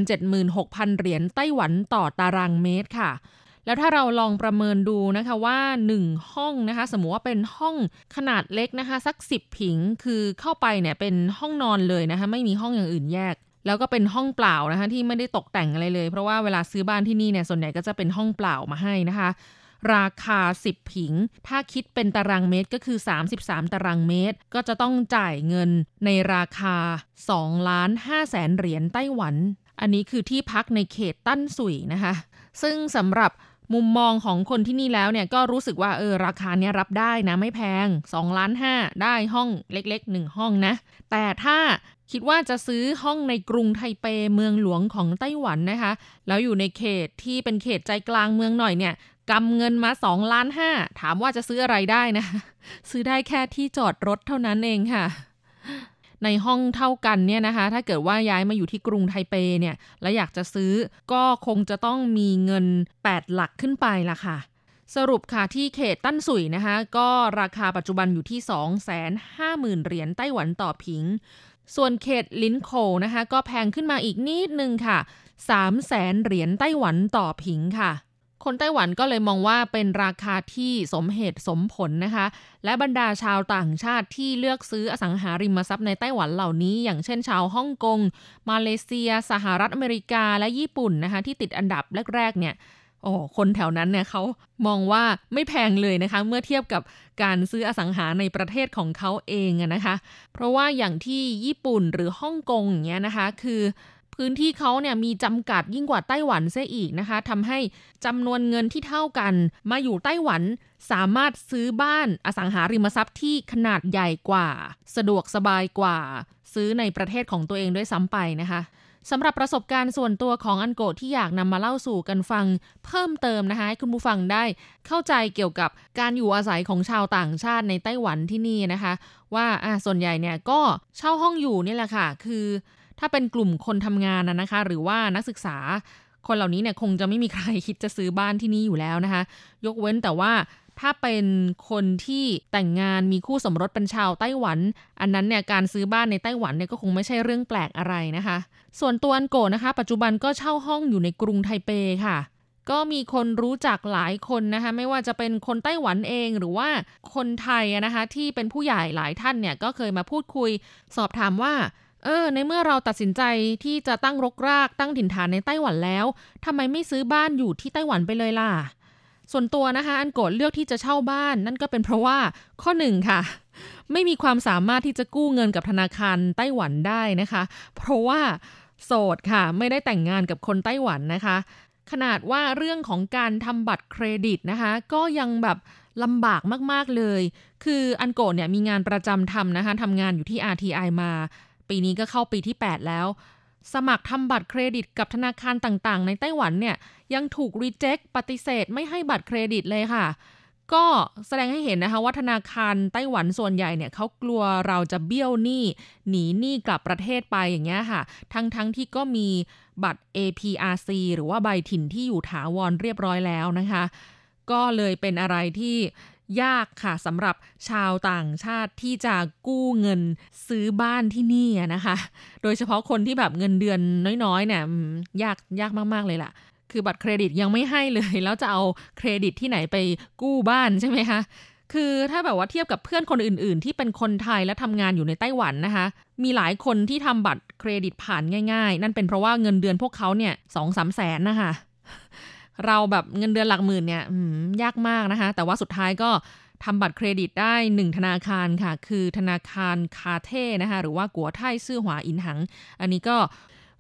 76,000 เหรียญไต้หวันต่อตารางเมตรค่ะ แล้วถ้าเราลองประเมินดูนะคะว่า 1 ห้องนะคะ สมมติว่าเป็นห้องขนาดเล็กนะคะ สัก 10 ผิงคือเข้าไปเนี่ยเป็นห้องนอนเลยนะคะ ไม่มีห้องอย่างอื่นแยก แล้วก็เป็นห้องเปล่านะคะที่ไม่ได้ตกแต่งอะไรเลย เพราะว่าเวลาซื้อบ้านที่นี่เนี่ยส่วนใหญ่ก็จะเป็นห้องเปล่ามาให้นะคะ ราคา 10 ผิง ถ้าคิดเป็นตารางเมตรก็คือ 33 ตารางเมตร ก็จะต้องจ่ายเงินในราคา2ล้าน5แสนเหรียญไต้หวัน อันนี้คือที่พักในเขตตั้นสุยนะคะ ซึ่งสำหรับมุมมองของคนที่นี่แล้วเนี่ยก็รู้สึกว่าเออราคาเนี้ยรับได้นะไม่แพง2ล้าน5ได้ห้องเล็กๆ 1 ห้องนะ แต่ถ้าคิดว่าจะซื้อห้องในกรุงไทเปเมืองหลวงของไต้หวันนะคะ แล้วอยู่ในเขตที่เป็นเขตใจกลางเมืองหน่อยเนี่ย กำเงินมา2ล้านห้าถามว่าจะซื้ออะไรได้นะ ซื้อได้แค่ที่จอดรถเท่านั้นเองค่ะ ในห้องเท่ากันเนี่ยนะคะ ถ้าเกิดว่าย้ายมาอยู่ที่กรุงไทเปเนี่ย แล้วอยากจะซื้อก็คงจะต้องมีเงิน 8 หลักขึ้นไปละค่ะสรุปค่ะที่เขตตั้นสุยนะคะ ก็ราคาปัจจุบันอยู่ที่ 250,000 เหรียญไต้หวันต่อผิง ส่วนเขตลินโคนะคะ ก็แพงขึ้นมาอีกนิดนึงค่ะ3แสนเหรียญไต้หวันต่อผิงค่ะ คนไต้หวันก็เลยมองว่าเป็นราคาที่สมเหตุสมผลนะคะ และบรรดาชาวต่างชาติที่เลือกซื้ออสังหาริมทรัพย์ในไต้หวันเหล่านี้ อย่างเช่นชาวฮ่องกง มาเลเซีย สหรัฐอเมริกาและญี่ปุ่นนะคะ ที่ติดอันดับแรกๆเนี่ยโอ้คนแถวนั้นเนี่ยเขามองว่าไม่แพงเลยนะคะ เมื่อเทียบกับการซื้ออสังหาในประเทศของเขาเองนะคะ เพราะว่าอย่างที่ญี่ปุ่นหรือฮ่องกงอย่างเงี้ยนะคะ คือ พื้นที่เขาเนี่ยมีจำกัดยิ่งกว่าไต้หวันเสียอีกนะคะทำให้จำนวนเงินที่เท่ากัน มาอยู่ไต้หวันสามารถซื้อบ้านอสังหาริมทรัพย์ที่ขนาดใหญ่กว่า สะดวกสบายกว่า ซื้อในประเทศของตัวเองด้วยซ้ำไปนะคะสำหรับประสบการณ์ส่วนตัวของอันโกที่อยากนำมาเล่าสู่กันฟัง เพิ่มเติมนะคะให้คุณผู้ฟังได้เข้าใจเกี่ยวกับการอยู่อาศัยของชาวต่างชาติในไต้หวันที่นี่นะคะ ว่าอ่าส่วนใหญ่เนี่ยก็เช่าห้องอยู่นี่แหละค่ะ คือ ถ้าเป็นกลุ่มคนทำงานนะคะ หรือว่านักศึกษา คนเหล่านี้เนี่ยคงจะไม่มีใครคิดจะซื้อบ้านที่นี่อยู่แล้วนะคะ ยกเว้นแต่ว่าถ้าเป็นคนที่แต่งงานมีคู่สมรสเป็นชาวไต้หวัน อันนั้นเนี่ยการซื้อบ้านในไต้หวันเนี่ยก็คงไม่ใช่เรื่องแปลกอะไรนะคะ ส่วนตัวอันโกนะคะ ปัจจุบันก็เช่าห้องอยู่ในกรุงไทเปค่ะ ก็มีคนรู้จักหลายคนนะคะ ไม่ว่าจะเป็นคนไต้หวันเองหรือว่าคนไทยนะคะ ที่เป็นผู้ใหญ่หลายท่านเนี่ยก็เคยมาพูดคุย สอบถามว่า เออ ในเมื่อเราตัดสินใจที่จะตั้งรกรากตั้งถิ่นฐานในไต้หวันแล้วทำไมไม่ซื้อบ้านอยู่ที่ไต้หวันไปเลยล่ะ ส่วนตัวนะคะ อันโกดเลือกที่จะเช่าบ้าน นั่นก็เป็นเพราะว่าข้อหนึ่งค่ะ ไม่มีความสามารถที่จะกู้เงินกับธนาคารไต้หวันได้นะคะ เพราะว่าโสดค่ะ ไม่ได้แต่งงานกับคนไต้หวันนะคะ ขนาดว่าเรื่องของการทำบัตรเครดิตนะคะ ก็ยังแบบลำบากมากๆเลย คืออันโกดเนี่ยมีงานประจำทำนะคะทำงานอยู่ที่ RTI มา ปีนี้ก็เข้าปีที่ 8 แล้ว สมัครทำบัตรเครดิตกับธนาคารต่างๆ ในไต้หวันเนี่ยยังถูกรีเจ็คปฏิเสธไม่ให้บัตรเครดิตเลยค่ะ ก็แสดงให้เห็นนะคะว่าธนาคารไต้หวันส่วนใหญ่เนี่ยเขากลัวเราจะเบี้ยวหนี้หนีหนี้กลับประเทศไปอย่างเงี้ยค่ะ ทั้งๆทที่ก็มีบัตร APRC หรือว่าใบถิ่นที่อยู่ถาวรเรียบร้อยแล้วนะคะ ก็เลยเป็นอะไรที่ ยากค่ะสำหรับชาวต่างชาติที่จะกู้เงินซื้อบ้านที่นี่นะคะ โดยเฉพาะคนที่แบบเงินเดือนน้อยๆเนี่ยยากยากมากๆเลยล่ะ คือบัตรเครดิตยังไม่ให้เลย แล้วจะเอาเครดิตที่ไหนไปกู้บ้านใช่ไหมคะคือถ้าแบบว่าเทียบกับเพื่อนคนอื่น ๆ ที่เป็นคนไทยและทำงานอยู่ในไต้หวันนะคะ มีหลายคนที่ทำบัตรเครดิตผ่านง่าย ๆ นั่นเป็นเพราะว่าเงินเดือนพวกเขาเนี่ยสองสามแสนนะคะ เราแบบเงินเดือนหลักหมื่นเนี่ยยากมากนะคะ แต่ว่าสุดท้ายก็ทำบัตรเครดิตได้หนึ่งธนาคารค่ะ คือธนาคารคาเท่นะคะ หรือว่ากัวไทซื่อหวาอินหัง อันนี้ก็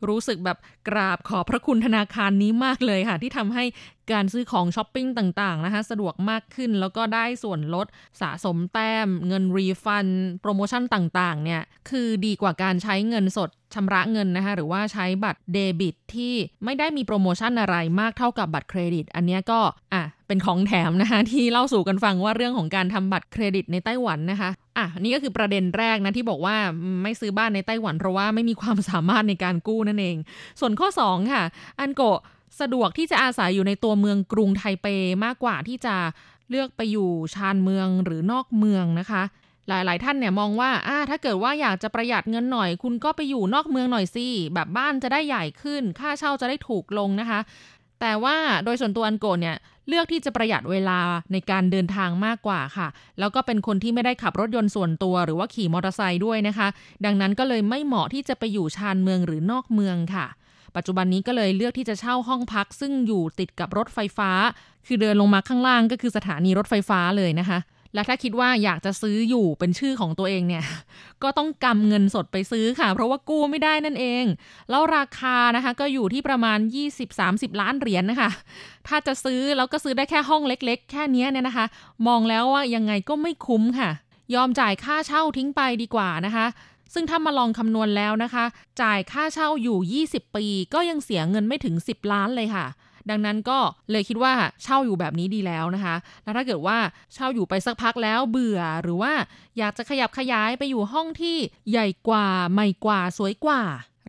รู้สึกแบบกราบขอบพระคุณธนาคารนี้มากเลยค่ะ ที่ทำให้ การซื้อของช้อปปิ้งต่างๆนะคะสะดวกมากขึ้นแล้วก็ได้ส่วนลดสะสมแต้ม เงิน refund โปรโมชั่นต่างๆเนี่ยคือดีกว่าการใช้เงินสดชำระเงินนะคะหรือว่าใช้บัตรเดบิตที่ไม่ได้มีโปรโมชั่นอะไรมากเท่ากับบัตรเครดิต อันนี้ก็อะเป็นของแถมนะคะที่เล่าสู่กันฟังว่าเรื่องของการทำบัตรเครดิตในไต้หวันนะคะอะนี่ก็คือประเด็นแรกนะที่บอกว่าไม่ซื้อบ้านในไต้หวันเพราะว่าไม่มีความสามารถในการกู้นั่นเอง ส่วนข้อ 2 ค่ะ อันโก สะดวกที่จะอาศัยอยู่ในตัวเมืองกรุงไทเปมากกว่าที่จะเลือกไปอยู่ชานเมืองหรือนอกเมืองนะคะ หลาย ๆ ท่านเนี่ยมองว่าอ่า ถ้าเกิดว่าอยากจะประหยัดเงินหน่อย คุณก็ไปอยู่นอกเมืองหน่อยสิแบบบ้านจะได้ใหญ่ขึ้น ค่าเช่าจะได้ถูกลงนะคะ แต่ว่าโดยส่วนตัวอันโกเนี่ยเลือกที่จะประหยัดเวลาในการเดินทางมากกว่าค่ะ แล้วก็เป็นคนที่ไม่ได้ขับรถยนต์ส่วนตัวหรือว่าขี่มอเตอร์ไซค์ด้วยนะคะ ดังนั้นก็เลยไม่เหมาะที่จะไปอยู่ชานเมืองหรือนอกเมืองค่ะ ปัจจุบันนี้ก็เลยเลือกที่จะเช่าห้องพัก ซึ่งอยู่ติดกับรถไฟฟ้า คือเดินลงมาข้างล่างก็คือสถานีรถไฟฟ้าเลยนะคะ และถ้าคิดว่าอยากจะซื้ออยู่เป็นชื่อของตัวเองเนี่ย ก็ต้องกำเงินสดไปซื้อค่ะ เพราะว่ากู้ไม่ได้นั่นเอง แล้วราคานะคะก็อยู่ที่ประมาณ 20-30 ล้านเหรียญนนะคะ ถ้าจะซื้อแล้วก็ซื้อได้แค่ห้องเล็ก ๆ แค่นี้เนี่ยนะคะ มองแล้วว่ายังไงก็ไม่คุ้มค่ะยอมจ่ายค่าเช่าทิ้งไปดีกว่านะคะ ซึ่งถ้ามาลองคำนวณแล้วนะคะ จ่ายค่าเช่าอยู่ 20 ปี ก็ยังเสียเงินไม่ถึง 10 ล้านเลยค่ะ ดังนั้นก็เลยคิดว่าเช่าอยู่แบบนี้ดีแล้วนะคะ แล้วถ้าเกิดว่าเช่าอยู่ไปสักพักแล้วเบื่อหรือว่าอยากจะขยับขยายไปอยู่ห้องที่ใหญ่กว่าใหม่กว่าสวยกว่า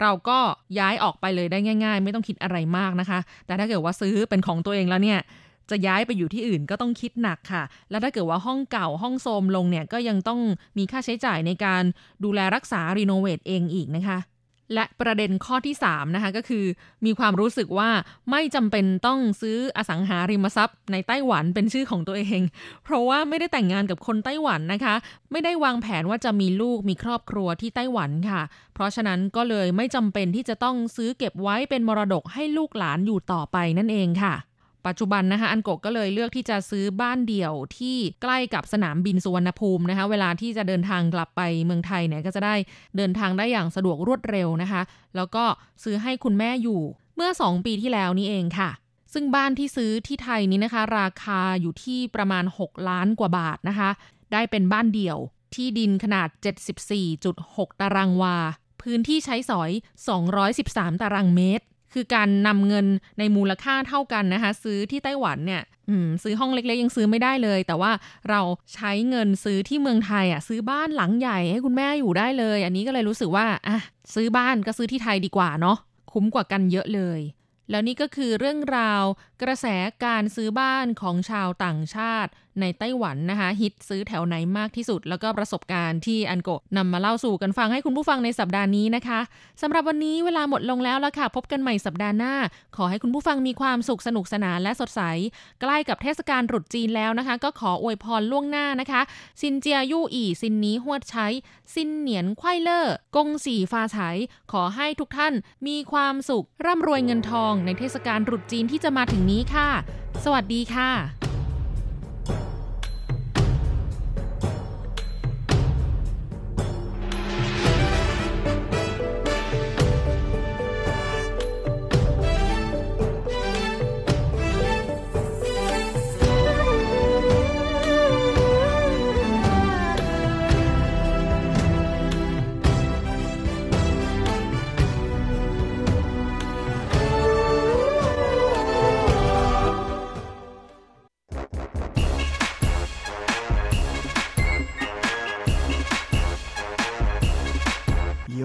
เราก็ย้ายออกไปเลยได้ง่าย ๆ ไม่ต้องคิดอะไรมากนะคะ แต่ถ้าเกิดว่าซื้อเป็นของตัวเองแล้วเนี่ย จะย้ายไปอยู่ที่อื่นก็ต้องคิดหนักค่ะ แล้วถ้าเกิดว่าห้องเก่าห้องโทมลงเนี่ยก็ยังต้องมีค่าใช้จ่ายในการดูแลรักษารีโนเวทเองอีกนะคะและประเด็นข้อที่ 3 นะคะก็คือมีความรู้สึกว่าไม่จำเป็นต้องซื้ออสังหาริมทรัพย์ ในไต้หวันเป็นชื่อของตัวเอง เพราะว่าไม่ได้แต่งงานกับคนไต้หวันนะคะ ไม่ได้วางแผนว่าจะมีลูกมีครอบครัวที่ไต้หวันค่ะ เพราะฉะนั้นก็เลยไม่จำเป็นที่จะต้องซื้อเก็บไว้เป็นมรดกให้ลูกหลานอยู่ต่อไปนั่นเองค่ะ ปัจจุบันนะคะอันโกก็เลยเลือกที่จะซื้อบ้านเดี่ยวที่ใกล้กับสนามบินสุวรรณภูมินะคะ เวลาที่จะเดินทางกลับไปเมืองไทยเนี่ยก็จะได้เดินทางได้อย่างสะดวกรวดเร็วนะคะ แล้วก็ซื้อให้คุณแม่อยู่เมื่อ 2 ปีที่แล้วนี่เองค่ะ ซึ่งบ้านที่ซื้อที่ไทยนี้นะคะ ราคาอยู่ที่ประมาณ 6 ล้านกว่าบาทนะคะ ได้เป็นบ้านเดี่ยวที่ดินขนาด 74.6 ตารางวา พื้นที่ใช้สอย 213 ตารางเมตร คือการนำเงินในมูลค่าเท่ากันนะคะ ซื้อที่ไต้หวันเนี่ยซื้อห้องเล็กๆ ยังซื้อไม่ได้เลย แต่ว่าเราใช้เงินซื้อที่เมืองไทยอะซื้อบ้านหลังใหญ่ให้คุณแม่อยู่ได้เลย อันนี้ก็เลยรู้สึกว่าอะซื้อบ้านก็ซื้อที่ไทยดีกว่าเนาะคุ้มกว่ากันเยอะเลย แล้วนี่ก็คือเรื่องราวกระแสการซื้อบ้านของชาวต่างชาติในไต้หวันนะคะ ฮิตซื้อแถวไหนมากที่สุด แล้วก็ประสบการณ์ที่อันโกะนำมาเล่าสู่กันฟังให้คุณผู้ฟังในสัปดาห์นี้นะคะสำหรับวันนี้เวลาหมดลงแล้วละค่ะ พบกันใหม่สัปดาห์หน้า ขอให้คุณผู้ฟังมีความสุขสนุกสนานและสดใส ใกล้กับเทศกาลตรุษจีนแล้วนะคะ ก็ขออวยพรล่วงหน้านะคะซินเจียยู่อีซินนี้หวดใช้ซินเหนียนควายเลอร์กงสีฟ้าใช้ขอให้ทุกท่านมีความสุขร่ำรวยเงินทองในเทศกาลรุษจีนที่จะมาถึงนี้ค่ะ สวัสดีค่ะ โย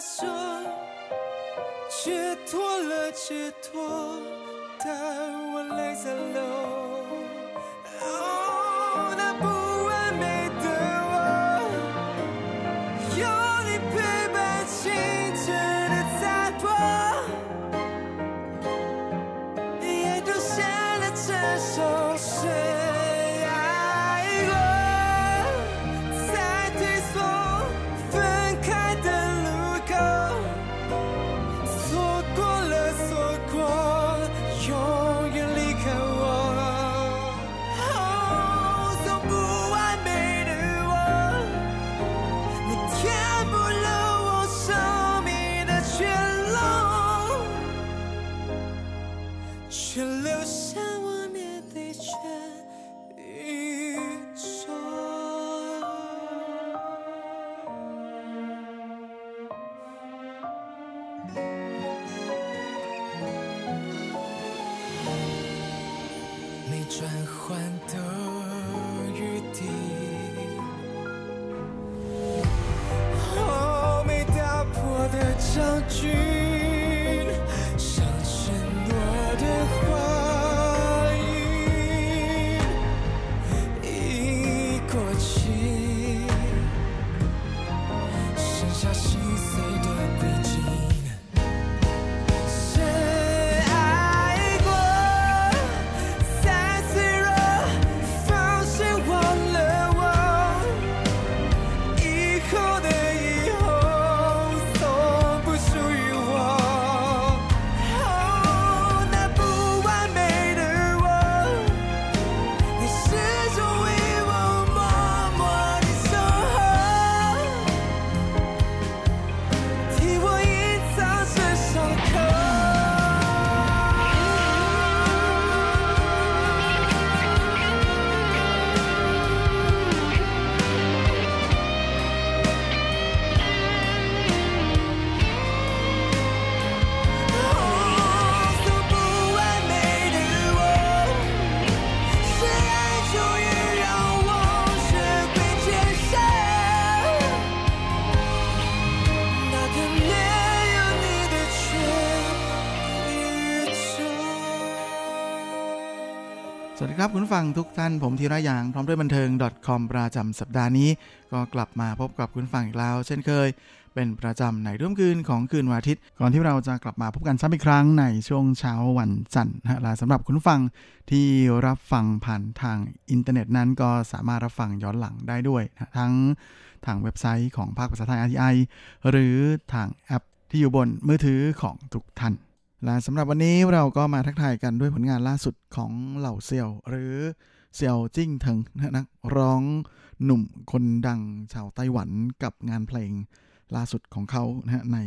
说，解脱了，解脱，但我泪在流。 ครับคุณฟังทุกท่านผมธีระยางพร้อมด้วยบันเทิง .com ประจำสัปดาห์นี้ ก็กลับมาพบกับคุณฟังอีกแล้ว เช่นเคย เป็นประจำในรอบคืนของคืนวันอาทิตย์ ก่อนที่เราจะกลับมาพบกันซ้ำอีกครั้งในช่วงเช้าวันจันทร์นะและสำหรับคุณฟังที่รับฟังผ่านทางอินเทอร์เน็ตนั้นก็สามารถรับฟังย้อนหลังได้ด้วยนะทั้งทางเว็บไซต์ของภาคภาษาไทย RTI หรือทางแอปที่อยู่บนมือถือของทุกท่าน และสำหรับวันนี้เราก็มาทักทายกันด้วยผลงานล่าสุดของเหล่าเซียวหรือเซียวจิ้งเถิงนักร้องหนุ่มคนดังชาวไต้หวันกับงานเพลงล่าสุดของเขานะใน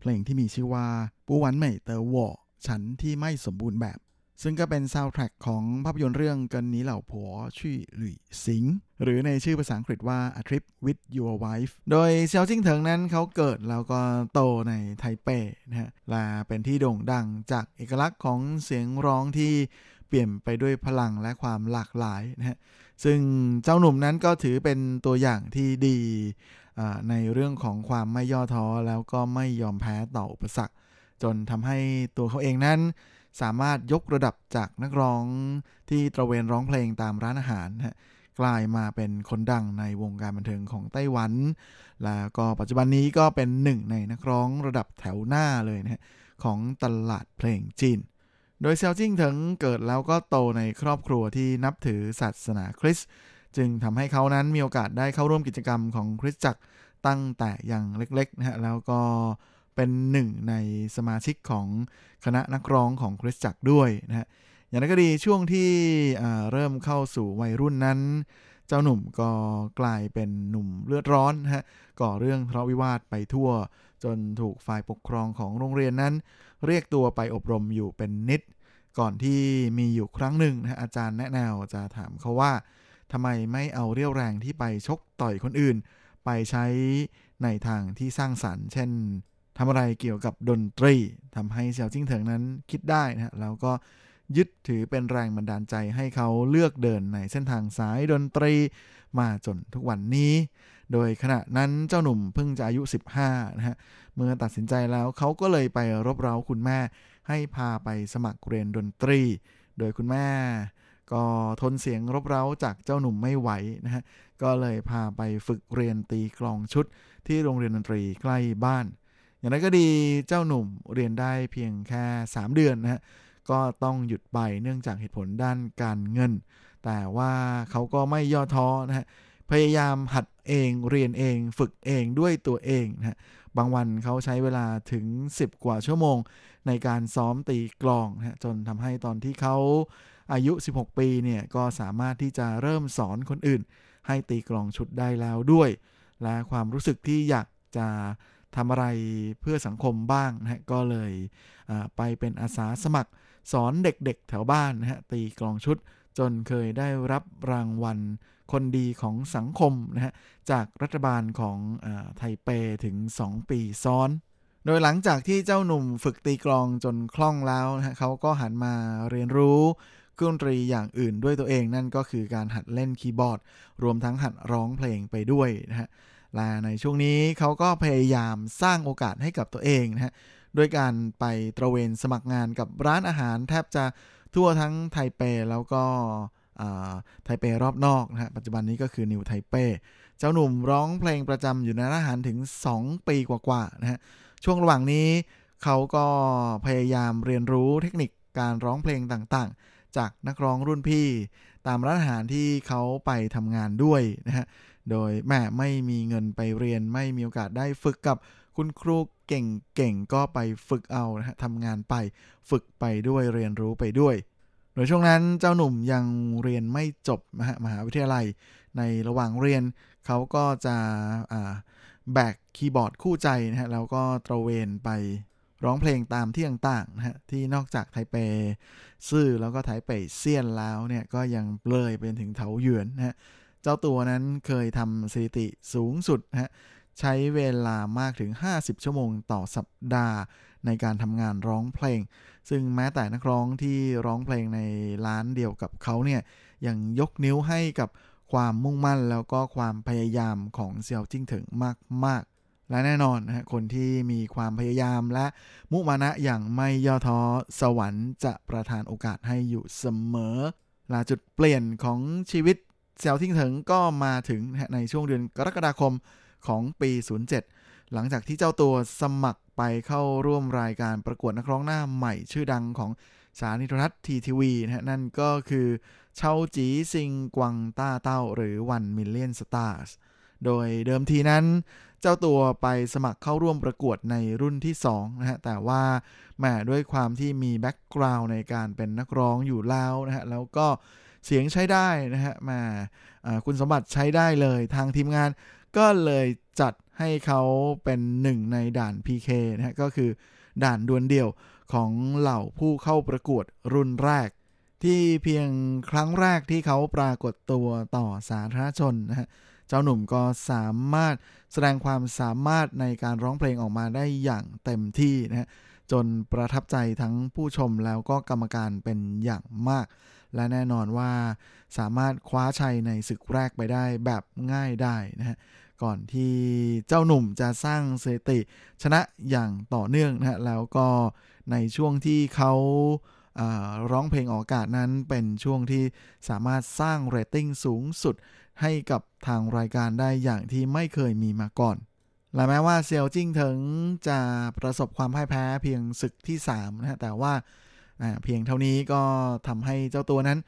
เพลงที่มีชื่อว่า不完美的我ฉันที่ไม่สมบูรณ์แบบ ซึ่งก็เป็นซาวด์แทร็กของภาพยนตร์เรื่อง跟你老婆去旅行หรือในชื่อภาษาอังกฤษว่า A Trip with Your Wife โดยเซียวจิ้งเถิงนั้นเขาเกิดแล้วก็โตในไทเปนะฮะและเป็นที่โด่งดังจากเอกลักษณ์ของเสียงร้องที่เปลี่ยนไปด้วยพลังและความหลากหลายนะฮะซึ่งเจ้าหนุ่มนั้นก็ถือเป็นตัวอย่างที่ดีในเรื่องของความไม่ย่อท้อแล้วก็ไม่ยอมแพ้ต่ออุปสรรค จนทำให้ตัวเขาเองนั้น สามารถยกระดับจากนักร้องที่ตระเวนร้องเพลงตามร้านอาหารนะฮะกลายมาเป็นคนดังในวงการบันเทิงของไต้หวัน แล้วก็ปัจจุบันนี้ก็เป็นหนึ่งในนักร้องระดับแถวหน้าเลยนะฮะของตลาดเพลงจีน โดยเซียวจิ้งเถิงเกิดแล้วก็โตในครอบครัวที่นับถือศาสนาคริสต์จึงทำให้เขานั้นมีโอกาสได้เข้าร่วมกิจกรรมของคริสตจักรตั้งแต่อย่างเล็กๆนะฮะแล้วก็ เป็นหนึ่งในสมาชิกของคณะนักร้องของคริสตจักรด้วยนะฮะอย่างนั้นก็ดีช่วงที่เริ่มเข้าสู่วัยรุ่นนั้น เจ้าหนุ่มก็กลายเป็นหนุ่มเลือดร้อนนะฮะก่อเรื่องทะเลาะวิวาทไปทั่ว จนถูกฝ่ายปกครองของโรงเรียนนั้น เรียกตัวไปอบรมอยู่เป็นนิด ก่อนที่มีอยู่ครั้งหนึ่งนะฮะอาจารย์แนะแนวจะถามเขาว่าทำไมไม่เอาเรี่ยวแรงที่ไปชกต่อยคนอื่น ไปใช้ในทางที่สร้างสรรค์ เช่น ทำอะไรเกี่ยวกับดนตรีทำให้เซียวจิ้งเถิงนั้นคิดได้นะฮะแล้วก็ยึดถือเป็นแรงบันดาลใจให้เขาเลือกเดินในเส้นทางสายดนตรีมาจนทุกวันนี้ โดยขณะนั้นเจ้าหนุ่มเพิ่งจะอายุ 15นะฮะ เมื่อตัดสินใจแล้วเขาก็เลยไปรบเร้าคุณแม่ ให้พาไปสมัครเรียนดนตรี โดยคุณแม่ ก็ทนเสียงรบเร้าจากเจ้าหนุ่มไม่ไหวนะฮะ ก็เลยพาไปฝึกเรียนตีกลองชุดที่โรงเรียนดนตรีใกล้บ้าน อย่างไรก็ดีเจ้าหนุ่มเรียนได้เพียงแค่ 3 เดือนนะฮะก็ต้องหยุดไปเนื่องจากเหตุผลด้านการเงิน แต่ว่าเขาก็ไม่ย่อท้อนะฮะพยายามหัดเองเรียนเอง ฝึกเองด้วยตัวเองนะฮะบางวันเขาใช้เวลาถึง 10 กว่าชั่วโมง ในการซ้อมตีกลองนะฮะจนทำให้ตอนที่เขาอายุ 16 ปีเนี่ยก็สามารถที่จะเริ่มสอนคนอื่น ให้ตีกลองชุดได้แล้วด้วย และความรู้สึกที่อยากจะ ทำอะไรเพื่อสังคมบ้างนะฮะก็เลยไปเป็นอาสาสมัครสอนเด็กๆแถวบ้านนะฮะตีกลองชุดจนเคยได้รับรางวัลคนดีของสังคมนะฮะจากรัฐบาลของอไทเปถึง 2 ปีซ้อน โดยหลังจากที่เจ้าหนุ่มฝึกตีกลองจนคล่องแล้วนะฮะเขาก็หันมาเรียนรู้เครื่องดนตรีอย่างอื่นด้วยตัวเองนั่นก็คือการหัดเล่นคีย์บอร์ด รวมทั้งหัดร้องเพลงไปด้วยนะฮะ และในช่วงนี้เขาก็พยายามสร้างโอกาสให้กับตัวเองนะฮะด้วยการไปตระเวนสมัครงานกับร้านอาหารแทบจะทั่วทั้งไทเปแล้วก็ไทเปรอบนอกนะฮะปัจจุบันนี้ก็คือนิวไทเปเจ้าหนุ่มร้องเพลงประจำอยู่ในร้านอาหารถึง 2 ปีกว่าๆนะฮะช่วงระหว่างนี้เขาก็พยายามเรียนรู้เทคนิคการร้องเพลงต่างๆ จากนักร้องรุ่นพี่ ตามร้านอาหารที่เขาไปทำงานด้วยนะฮะ โดยแม่ไม่มีเงินไปเรียนไม่มีโอกาสได้ฝึกกับคุณครูเก่งๆก็ไปฝึกเอานะฮะทำงานไปฝึกไปด้วยเรียนรู้ไปด้วยโดยช่วงนั้นเจ้าหนุ่มยังเรียนไม่จบนะฮะมหาวิทยาลัย ในระหว่างเรียนเขาก็จะแบกคีย์บอร์ดคู่ใจนะฮะแล้วก็ตระเวนไปร้องเพลงตามที่ต่างๆนะฮะที่นอกจากไทเปซื่อแล้วก็ไทเปเซียนแล้วเนี่ยก็ยังเลยไปจนถึงเถาหยวนนะฮะ เจ้าตัวนั้นเคยทำสถิติสูงสุดฮะใช้เวลามากถึง 50 ชั่วโมงต่อสัปดาห์ในการทำงานร้องเพลง ซึ่งแม้แต่นักร้องที่ร้องเพลงในร้านเดียวกับเขาเนี่ยยังยกนิ้วให้กับความมุ่งมั่นแล้วก็ความพยายามของเซียวจิ้งถิงมาก ๆ และแน่นอนนะฮะคนที่มีความพยายามและมุมานะอย่างไม่ย่อท้อสวรรค์จะประทานโอกาสให้อยู่เสมอลาจุดเปลี่ยนของชีวิต เซลทิ้งเถิงก็มาถึงในช่วงเดือนกรกฎาคมของปี 07 หลังจากที่เจ้าตัวสมัครไปเข้าร่วมรายการประกวดนักร้องหน้าใหม่ชื่อดังของสถานีโทรทัศน์ทีทีวีนะฮะนั่นก็คือเชาจีซิงกวังต้าเต้าหรือ One Million Stars โดยเดิมทีนั้น เจ้าตัวไปสมัครเข้าร่วมประกวดในรุ่นที่2นะฮะแต่ว่าแหมด้วยความที่มีแบ็กกราวน์ในการเป็นนักร้องอยู่แล้วนะฮะแล้วก็ เสียงใช้ได้นะฮะมาคุณสมบัติใช้ได้เลยทางทีมงานก็เลยจัดให้เขาเป็นหนึ่งในด่าน PK นะฮะก็คือด่านดวลเดี่ยวของเหล่าผู้เข้าประกวดรุ่นแรก ที่เพียงครั้งแรกที่เขาปรากฏตัวต่อสาธารณชนนะฮะเจ้าหนุ่มก็สามารถแสดงความสามารถในการร้องเพลงออกมาได้อย่างเต็มที่นะฮะจนประทับใจทั้งผู้ชมแล้วก็กรรมการเป็นอย่างมาก และแน่นอนว่าสามารถคว้าชัยในศึกแรกไปได้แบบง่ายได้นะฮะก่อนที่เจ้าหนุ่มจะสร้างสถิติ ชนะอย่างต่อเนื่องนะฮะแล้วก็ในช่วงที่เขาร้องเพลงออกอากาศนั้นเป็นช่วงที่สามารถสร้างเรตติ้งสูงสุดให้กับทางรายการได้อย่างที่ไม่เคยมีมาก่อน และแม้ว่าเซียวจิ้งเถิงจะประสบความพ่ายแพ้เพียงศึกที่3นะฮะแต่ว่า เพียงเท่านี้ก็ทำให้เจ้าตัวนั้น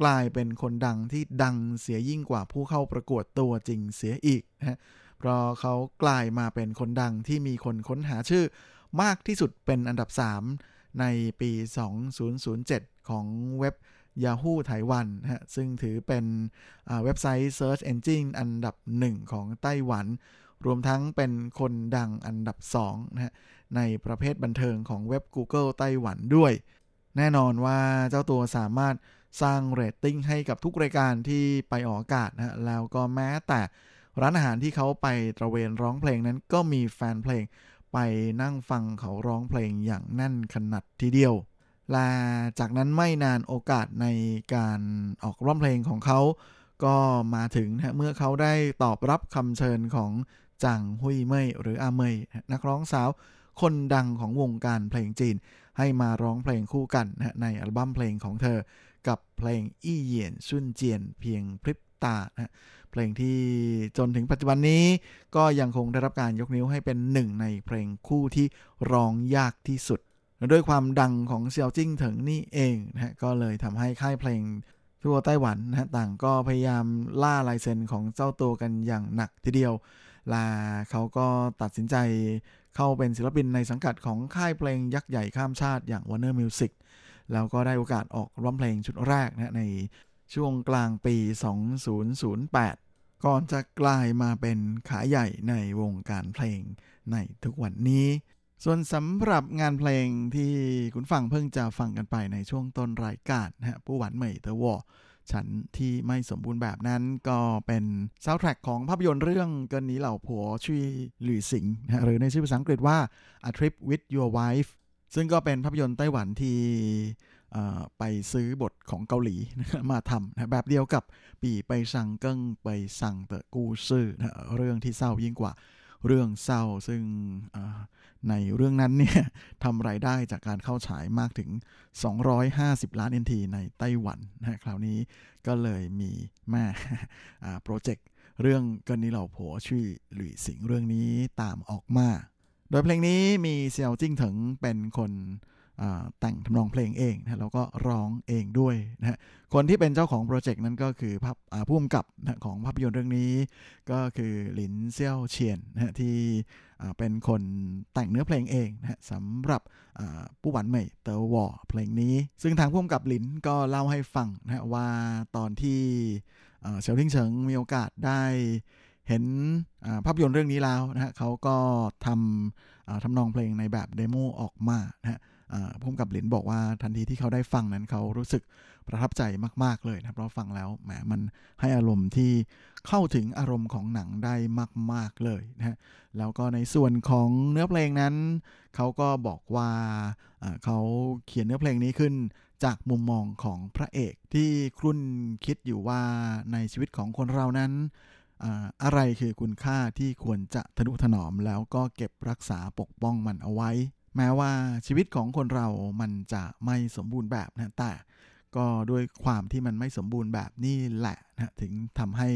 กลายเป็นคนดังที่ดังเสียยิ่งกว่าผู้เข้าประกวดตัวจริงเสียอีกนะฮะเพราะเขากลายมาเป็นคนดังที่มีคนค้นหาชื่อ มากที่สุดเป็นอันดับ 3 ในปี 2007 ของเว็บ Yahoo ไต้หวันนะฮะซึ่งถือเป็นเว็บไซต์ Search Engine อันดับหนึ่งของไต้หวัน รวมทั้งเป็นคนดังอันดับ2นะฮะในประเภทบันเทิงของเว็บ Google ไต้หวันด้วย แน่นอนว่าเจ้าตัวสามารถสร้างเรตติ้งให้กับทุกรายการที่ไปออกอากาศนะฮะแล้วก็แม้แต่ร้านอาหารที่เขาไปตระเวนร้องเพลงนั้นก็มีแฟนเพลงไปนั่งฟังเขาร้องเพลงอย่างแน่นขนาดทีเดียว และจากนั้นไม่นานโอกาสในการออกร้องเพลงของเขา ก็มาถึงนะฮะเมื่อเขาได้ตอบรับคำเชิญของจังฮุยเมยหรืออาเมยนักร้องสาวคนดังของวงการเพลงจีน ให้มาร้องเพลงคู่กันนะในอัลบั้มเพลงของเธอ กับเพลงอี้เหยียนซุนเจียนเพียงพริบตานะเพลงที่จนถึงปัจจุบันนี้ ก็ยังคงได้รับการยกนิ้วให้เป็นหนึ่งในเพลงคู่ที่ร้องยากที่สุด ด้วยความดังของเซียวจิ้งเถิงนี่เองนะฮะก็เลยทำให้ค่ายเพลงทั่วไต้หวันนะต่างก็พยายามล่าลายเซ็นของเจ้าตัวกันอย่างหนักทีเดียว ลาเขาก็ตัดสินใจ เข้าเป็นศิลปินในสังกัดของค่ายเพลงยักษ์ใหญ่ข้ามชาติอย่าง Warner Music แล้วก็ได้โอกาสออกร้องเพลงชุดแรกนะในช่วงกลางปี 2008 ก่อนจะกลายมาเป็นขาใหญ่ในวงการเพลงในทุกวันนี้ ส่วนสำหรับงานเพลงที่คุณฟังเพิ่งจะฟังกันไปในช่วงต้นรายการนะฮะ不完美的我 ฉันที่ไม่สมบูรณ์แบบนั้นก็เป็นซาวด์แทร็กของภาพยนตร์เรื่อง跟你老婆去旅行นะหรือในชื่อภาษาอังกฤษว่า A Trip with Your Wife ซึ่งก็เป็นภาพยนตร์ไต้หวันที่ไปซื้อบทของเกาหลีมาทำนะแบบเดียวกับปีไปสั่งเกิ้งไปสั่งเตอกูซื่อนะเรื่องที่เศร้ายิ่งกว่า เรื่องเศร้าซึ่งในเรื่องนั้นเนี่ยทำรายได้จากการเข้าฉายมากถึง 250 ล้าน NT ในไต้หวันนะคราวนี้ก็เลยมีแม่อ่าโปรเจกต์เรื่อง跟你老婆去旅行เรื่องนี้ตามออกมา โดยเพลงนี้มีเซียวจิ้งเถิงเป็นคน แต่งทำนองเพลงเองนะแล้วก็ร้องเองด้วยนะคนที่เป็นเจ้าของโปรเจกต์นั้นก็คือภาพผู้กำกับนะของภาพยนตร์เรื่องนี้ ก็คือหลินเซี่ยวเชียนนะที่เป็นคนแต่งเนื้อเพลงเองนะสำหรับ不完美的我เพลงนี้ ซึ่งทางผู้กำกับหลินก็เล่าให้ฟังนะว่าตอนที่เฉียวทิ้งเฉิงมีโอกาสได้เห็นภาพยนตร์เรื่องนี้แล้วนะฮะเขาก็ทำอ่าทำนองเพลงในแบบเดโมออกมานะฮะ อ่าผู้กับหลินบอกว่าทันทีที่เขาได้ฟังนั้นเขารู้สึกประทับใจมาก ๆ เลยนะครับเพราะฟังแล้วแหมมันให้อารมณ์ที่เข้าถึงอารมณ์ของหนังได้มาก ๆ เลยนะแล้วก็ในส่วนของเนื้อเพลงนั้น เขาก็บอกว่าเขาเขียนเนื้อเพลงนี้ขึ้นจากมุมมองของพระเอกที่ครุ่นคิดอยู่ว่าในชีวิตของคนเรานั้นอ่าอะไรคือคุณค่าที่ควรจะทนุถนอมแล้วก็เก็บรักษาปกป้องมันเอาไว้ แม้ว่าชีวิตของคนเรามันจะไม่สมบูรณ์แบบนะแต่ก็ด้วยความที่มันไม่สมบูรณ์แบบนี้แหละนะถึงทำให้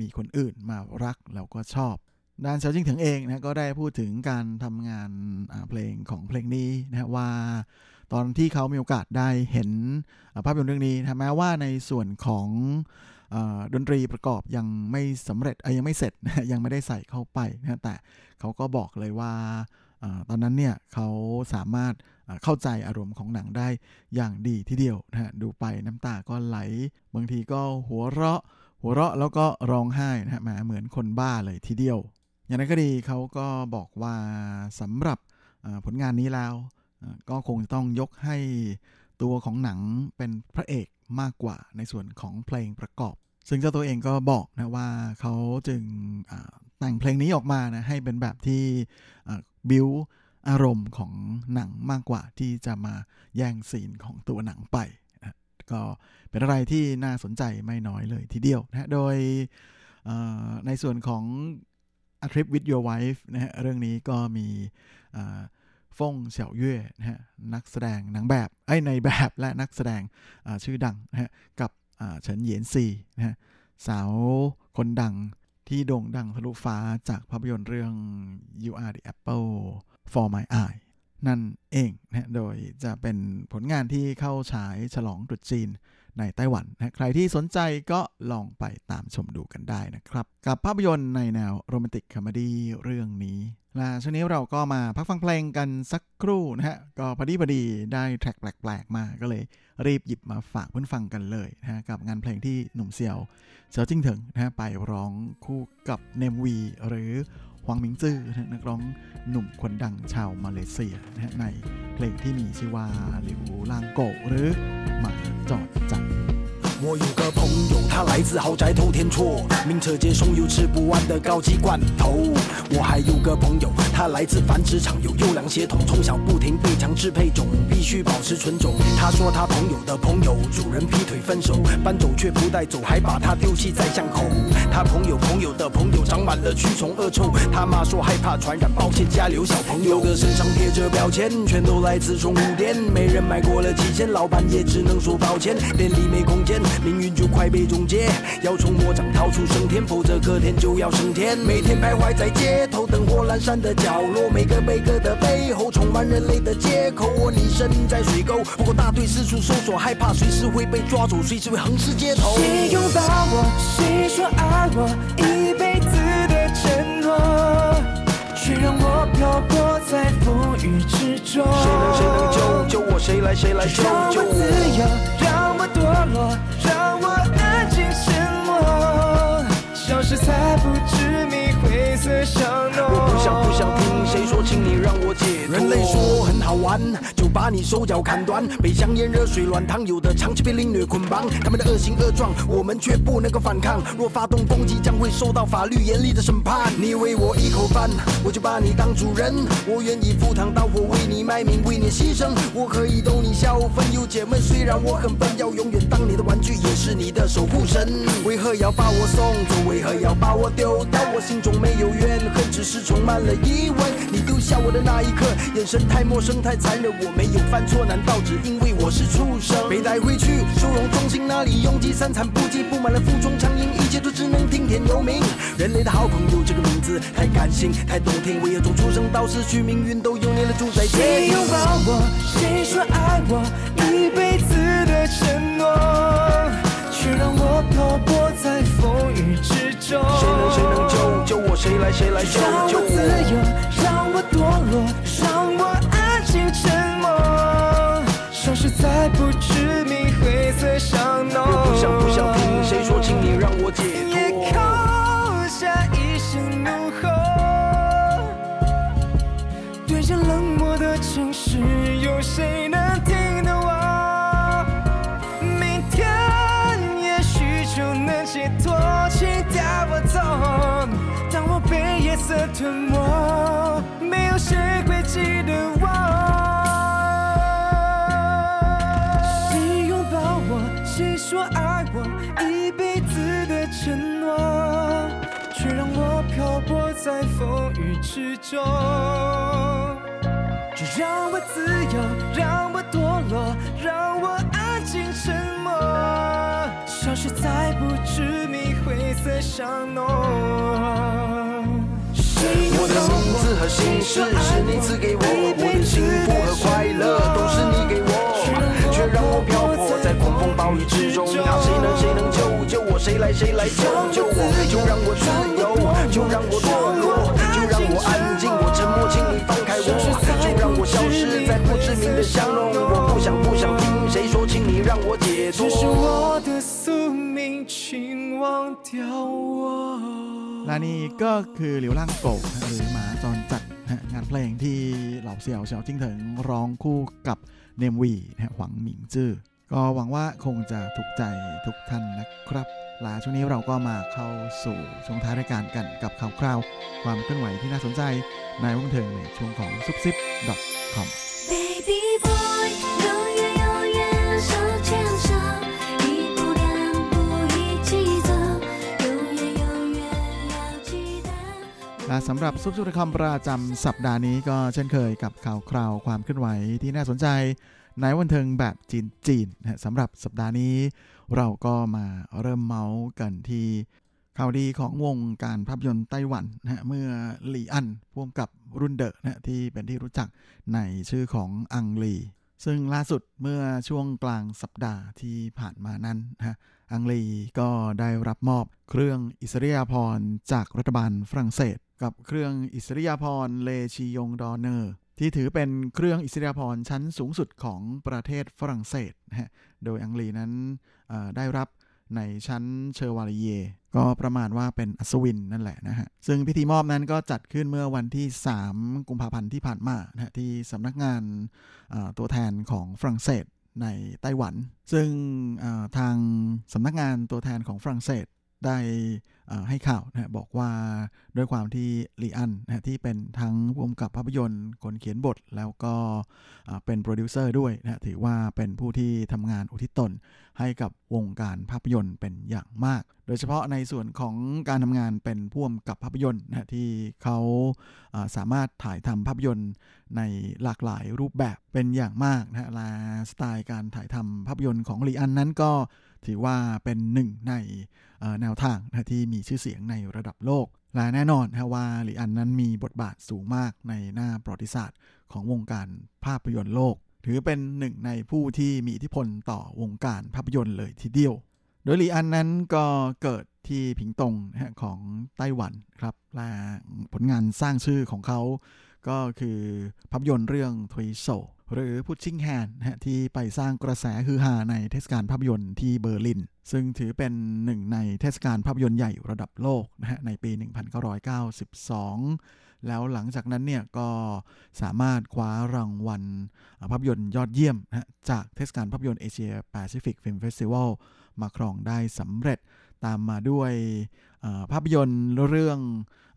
มีคนอื่นมารักแล้วก็ชอบด้านเฉาจิงถึงเองนะก็ได้พูดถึงการทำงานเพลงของเพลงนี้นะว่า ตอนที่เขามีโอกาสได้เห็นภาพยนตร์เรื่องนี้นะแม้ว่าในส่วนของดนตรีประกอบยังไม่สำเร็จยังไม่เสร็จ ยังไม่ได้ใส่เข้าไปนะแต่เขาก็บอกเลยว่า ตอนนั้นเนี่ยเขาสามารถเข้าใจอารมณ์ของหนังได้อย่างดีทีเดียวนะฮะดูไปน้ำตาก็ไหล บางทีก็หัวเราะ หัวเราะแล้วก็ร้องไห้นะฮะเหมือนคนบ้าเลยทีเดียว อย่างนั้นก็ดีเขาก็บอกว่าสำหรับผลงานนี้แล้วก็คงจะต้องยกให้ตัวของหนังเป็นพระเอกมากกว่าในส่วนของเพลงประกอบ ซึ่งเจ้าตัวเองก็บอกนะว่าเขาจึง แต่งเพลงนี้ออกมานะให้เป็นแบบที่บิวอารมณ์ของหนังมากกว่าที่จะมาแย่งซีนของตัวหนังไปนะก็เป็นอะไรที่น่าสนใจไม่น้อยเลยทีเดียวนะโดยในส่วนของ A Trip with Your Wife นะฮะเรื่องนี้ก็มีฟงเสี่ยวเย่นะฮะนักแสดงหนางแบบไอ้ในแบบและนักแสดงชื่อดังนะฮะกับเฉินเหยียนซีนะฮะสาวคนดัง ที่โด่งดังทะลุฟ้าจากภาพยนตร์เรื่อง You Are the Apple for My Eye นั่นเองนะโดยจะเป็นผลงานที่เข้าฉายฉลองตรุษจีน ในไต้หวันนะใครที่สนใจก็ลองไปตามชมดูกันได้นะครับ กับภาพยนตร์ในแนวโรแมนติกคอมดี้เรื่องนี้และช่วงนี้เราก็มาพักฟังเพลงกันสักครู่นะฮะ ก็พอดีพอดีได้แทร็กแปลกๆมาก็เลยรีบหยิบมาฝากเพื่อนฟังกันเลยนะฮะ กับงานเพลงที่หนุ่มเซียวเซียวจิ้งถึงนะฮะ ไปร้องคู่กับเนมวี หรือหวังมิงจื้อนักร้องหนุ่มคนดังชาวมาเลเซียนะในเพลงที่มีชื่อว่าหลิวลางโกหรือหมาจอดจัด 我有个朋友，他来自豪宅偷天厝，名车接送有吃不完的高级罐头。我还有个朋友，他来自繁殖场，有优良血统，从小不停被强制配种，必须保持纯种。他说他朋友的朋友主人劈腿分手，搬走却不带走，还把他丢弃在巷口。他朋友朋友的朋友长满了蛆虫恶臭，他妈说害怕传染，抱歉家里有小朋友的身上贴着标签，全都来自宠物店，没人买过了几千，老板也只能说抱歉，店里没空间。命运就快被终结，要从魔掌逃出升天，否则隔天就要升天。每天徘徊在街头灯火阑珊的角落，每个每个的背后充满人类的借口。我溺身在水沟，不过大队四处搜索，害怕随时会被抓走，随时会横尸街头。谁拥抱我？谁说爱我？一辈子的承诺，却让我漂泊在风雨之中。谁能谁能救救我？谁来谁来救救我？自由，让我堕落，让消失在不知名灰色巷弄。我不想不想听谁说，请你让我人类说很好玩，就把你手脚砍断，被香烟、热水、软糖，有的长期被凌虐捆绑。他们的恶行恶状，我们却不能够反抗。若发动攻击，将会受到法律严厉的审判。你喂我一口饭，我就把你当主人。我愿意赴汤蹈火，为你卖命，为你牺牲。我可以逗你笑，分忧解闷。虽然我很笨，要永远当你的玩具，也是你的守护神。为何要把我送走？为何要把我丢掉？我心中没有怨恨，只是充满了疑问。你丢下我的那一刻，眼神太陌生，太残忍。我没有犯错，难道只因为我是畜生？被带回去收容中心，那里拥挤，三餐不济，布满了负重苍蝇，一切都只能听天由命。人类的好朋友这个名字太感性，太动听。为何从出生到死去，命运都有你的主宰。谁拥抱我？谁说爱我？一辈子的承诺，却让我漂泊在风雨之中。谁能谁能救救我？谁来谁来救救我？让我自由，之中。就让我自由，让我堕落，让我安静沉执迷灰色香浓。我的名字和姓氏是你赐给我，我的幸福和快乐都是你给我，却让我漂泊在狂风暴雨之中。啊，谁能谁能救救我？谁来谁来救救我？就让我自由，就让我堕落，就让我安静，我沉默，请你放开我，就让我消失在不知名的香浓。我不想不想听谁说，请你让我解脱。这是我的宿命，请忘掉我。 และนี่ก็คือหลิวล่างโกะหรือหมาจรจัดนะฮะงานเพลงที่เหล่าเสี่ยวเสี่ยวจิ้งเถิงร้องคู่กับเนมวีนะฮะหวังหมิงจื้อ ก็หวังว่าคงจะถูกใจทุกท่านนะครับ ลาช่วงนี้เราก็มาเข้าสู่ช่วงท้ายรายการกันกับข่าวคราว ความเคลื่อนไหวที่น่าสนใจในวงเทิงในช่วงของซุปซิป .com Baby boy，永远永远手牵手，一步两步一起走，永远永远要记得。 และสำหรับซุปซิป .com ประจำสัปดาห์นี้ก็เช่นเคยกับข่าวคราวความเคลื่อนไหวที่น่าสนใจ ในบันเทิงแบบจีนจีนๆนะสำหรับสัปดาห์นี้ เราก็มาเริ่มเม้าท์กันที่ข่าวดีของวงการภาพยนตร์ไต้หวันนะเมื่อหลี่อันผู้กำกับรุ่นเดอะนะที่เป็นที่รู้จักในชื่อของอังลี ซึ่งล่าสุดเมื่อช่วงกลางสัปดาห์ที่ผ่านมานั้นนะอังลีก็ได้รับมอบเครื่องอิสริยาภรณ์จากรัฐบาลฝรั่งเศส กับเครื่องอิสริยาภรณ์ Légion d'honneur ที่ถือเป็นเครื่องอิสริยาภรณ์ชั้นสูงสุดของประเทศฝรั่งเศสนะฮะโดยอังลีนั้นได้รับในชั้นเชอร์วาลีเย ก็ประมาณว่าเป็นอัศวินนั่นแหละนะฮะ ซึ่งพิธีมอบนั้นก็จัดขึ้นเมื่อวันที่ 3 กุมภาพันธ์ที่ผ่านมานะที่สำนักงานตัวแทนของฝรั่งเศสในไต้หวัน ซึ่งทางสำนักงานตัวแทนของฝรั่งเศสได้ ให้ข่าวนะฮะบอกว่าด้วยความที่ลีอันนะที่เป็นทั้งผู้กำกับภาพยนตร์คนเขียนบทแล้วก็เป็นโปรดิวเซอร์ด้วยนะถือว่าเป็นผู้ที่ทำงานอุทิศตน ให้กับวงการภาพยนตร์เป็นอย่างมาก โดยเฉพาะในส่วนของการทำงานเป็นผู้กำกับภาพยนตร์นะที่เขาสามารถถ่ายทำภาพยนตร์ในหลากหลายรูปแบบเป็นอย่างมากนะฮะและสไตล์การถ่ายทำภาพยนตร์ของลีอันนั้นก็ถือว่าเป็นหนึ่งใน แนวทางนะที่มีชื่อเสียงในระดับโลก และแน่นอนนะว่าลีอันนั้นมีบทบาทสูงมากในหน้าประวัติศาสตร์ ของวงการภาพยนตร์โลก ถือเป็นหนึ่งในผู้ที่มีอิทธิพลต่อวงการภาพยนตร์เลยทีเดียว โดยลีอันนั้นก็เกิดที่ผิงตงของไต้หวันครับและผลงานสร้างชื่อของเขาก็คือภาพยนตร์เรื่องทวีโซหรือพุชชิงแฮนที่ไปสร้างกระแสฮือฮาในเทศกาลภาพยนตร์ที่เบอร์ลิน ซึ่งถือเป็นหนึ่งในเทศกาลภาพยนตร์ใหญ่ระดับโลกนะฮะในปี 1992 แล้วหลังจากนั้นเนี่ยก็สามารถคว้ารางวัลภาพยนตร์ยอดเยี่ยมนะจากเทศกาลภาพยนตร์ Asia Pacific Film Festival มาครองได้สำเร็จตามมาด้วยภาพยนตร์เรื่อง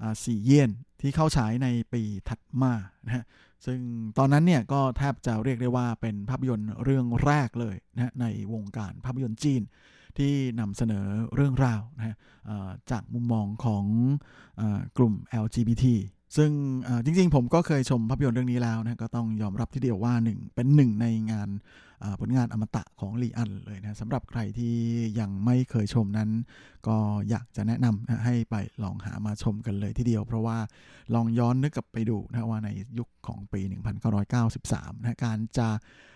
喜宴ที่เข้าฉายในปีถัดมานะฮะซึ่งตอนนั้นเนี่ยก็แทบจะเรียกได้ว่าเป็นภาพยนตร์เรื่องแรกเลยนะในวงการภาพยนตร์จีน ที่นำเสนอเรื่องราวนะฮะจากมุมมองของอกลุ่ม LGBT ซึ่งจริงๆ ผมก็เคยชมภาพยนตร์เรื่องนี้แล้วนะก็ต้องยอมรับที่เดียวว่าหนึ่งเป็นหนึ่งในงานผลงานอมตะของลีอันเลยนะสำหรับใครที่ยังไม่เคยชมนั้น ก็อยากจะแนะนำนะให้ไปลองหามาชมกันเลยทีเดียว เพราะว่าลองย้อนนึกกลับไปดูนะว่าในยุคของปี 1993นะการจะ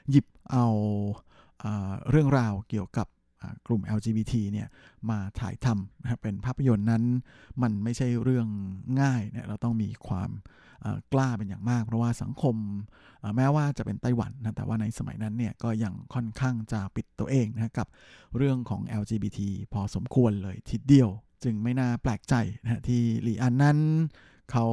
หยิบเอาเรื่องราวเกี่ยวกับ กลุ่ม LGBT เนี่ยมาถ่ายทำนะครับเป็นภาพยนตร์นั้นมันไม่ใช่เรื่องง่ายเนี่ยเราต้องมีความกล้าเป็นอย่างมาก เพราะว่าสังคมแม้ว่าจะเป็นไต้หวันนะแต่ว่าในสมัยนั้นเนี่ยก็ยังค่อนข้างจะปิดตัวเองนะกับเรื่องของ LGBT พอสมควรเลยทีเดียว จึงไม่น่าแปลกใจนะที่หลีอันนั้นเขา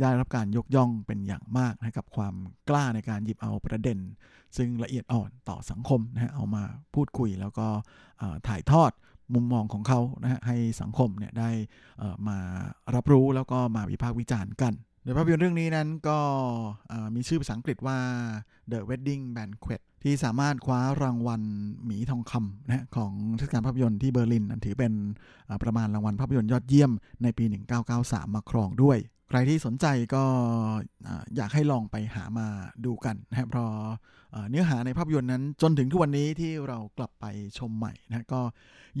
ได้รับการยกย่องเป็นอย่างมากนะกับความกล้าในการหยิบเอาประเด็น ซึ่งละเอียดอ่อนต่อสังคมนะฮะเอามาพูดคุยแล้วก็ถ่ายทอดมุมมองของเขานะฮะให้สังคมเนี่ยได้มารับรู้แล้วก็มาวิพากษ์วิจารณ์กันโดยภาพยนตร์เรื่องนี้นั้นก็มีชื่อภาษาอังกฤษว่า The Wedding Banquet ที่สามารถคว้ารางวัลหมีทองคำนะฮะของเทศกาลภาพยนตร์ที่เบอร์ลิน อันถือเป็นประมาณรางวัลภาพยนตร์ยอดเยี่ยมในปี 1993 มาครองด้วย ใครที่สนใจก็อ่าอยากให้ลองไปหามาดูกันนะครับเพราะเอ่อเนื้อหาในภาพยนตร์นั้นจนถึงทุกวันนี้ที่เรากลับไปชมใหม่นะก็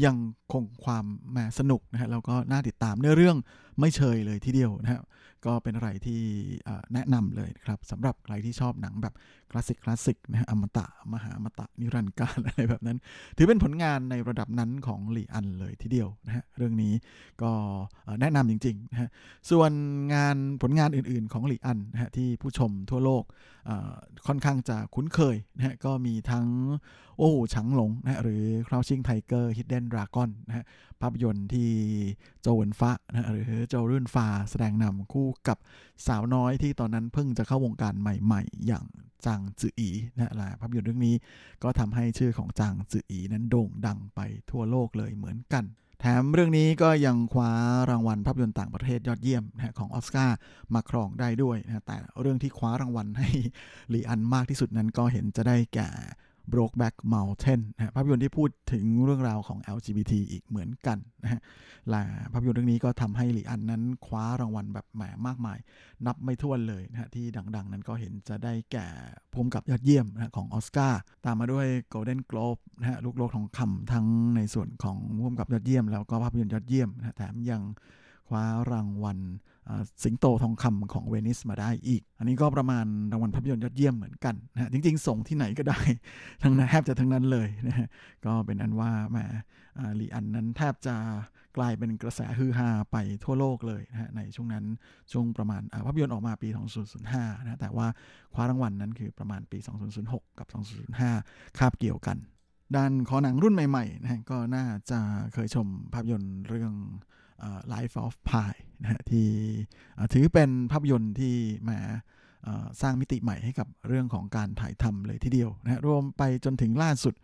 ยังคงความแหมสนุกนะฮะแล้วก็น่าติดตามเนื้อเรื่องไม่เชยเลยทีเดียวนะครับ ก็เป็นอะไรที่แนะนำเลยครับสำหรับใครที่ชอบหนังแบบคลาสสิกคลาสสิกนะฮะอมตะ มหาอมตะ นิรันดร์การอะไรแบบนั้น ถือเป็นผลงานในระดับนั้นของหลีอันเลยทีเดียวนะฮะเรื่องนี้ก็แนะนำจริงๆนะฮะส่วนงานผลงานอื่นๆ ของหลีอันนะฮะที่ผู้ชมทั่วโลกค่อนข้างจะคุ้นเคยนะฮะก็มีทั้งโอ้โหฉังหลงนะหรือ Crouching Tiger Hidden Dragon นะฮะภาพยนตร์ที่โจวินฟ้านะหรือโจรื่นฟ้าแสดงนำคู่กับสาวน้อยที่ตอนนั้นเพิ่งจะเข้าวงการใหม่ๆ อย่างจางจืออีนะละภาพยนตร์เรื่องนี้ก็ทำให้ชื่อของจางจืออีนั้นโด่งดังไปทั่วโลกเลยเหมือนกันแถมเรื่องนี้ก็ยังคว้ารางวัลภาพยนตร์ต่างประเทศยอดเยี่ยมนะของออสการ์มาครองได้ด้วยนะแต่เรื่องที่คว้ารางวัลให้ลีอันมากที่สุดนั้นก็เห็นจะได้แก่ Brokeback Mountain นะภาพยนตร์ที่พูดถึงเรื่องราวของ LGBT อีกเหมือนกันนะฮะและภาพยนตร์เรื่องนี้ก็ทำให้ลีอันนั้นคว้ารางวัลแบบแหมมากมาย นับไม่ถ้วนเลยนะฮะที่ดัง ๆ นั้นก็เห็นจะได้แก่ภูมิกับยอดเยี่ยมนะฮะของออสการ์ตามมาด้วย Golden Globe นะฮะลูกโลกทองคำทั้งในส่วนของภูมิกับยอดเยี่ยม แล้วก็ภาพยนตร์ยอดเยี่ยมนะฮะแถมยังคว้ารางวัล สิงโตทองคำของเวนิสมาได้อีก อันนี้ก็ประมาณรางวัลภาพยนตร์ยอดเยี่ยมเหมือนกันนะจริง ๆ ส่งที่ไหนก็ได้ ทั้งนั้นแทบจะทั้งนั้นเลยนะฮะก็เป็นอันว่าแหมอ่าลีอันนั้นแทบจะกลายเป็นกระแสฮือฮาไปทั่วโลกเลยนะฮะในช่วงนั้นช่วงประมาณภาพยนตร์ออกมาปี 2005นะแต่ว่าคว้ารางวัลนั้นคือประมาณปี 2006 กับ 2005 คาบเกี่ยวกัน ด้านขอหนังรุ่นใหม่ๆนะฮะก็น่าจะเคยชมภาพยนตร์เรื่อง Life of Pi นะฮะที่ถือเป็นภาพยนตร์ที่แหมาสร้างมิติใหม่ให้กับเรื่องของการถ่ายทำเลยทีเดียวนะฮะรวมไปจนถึงล่าสุด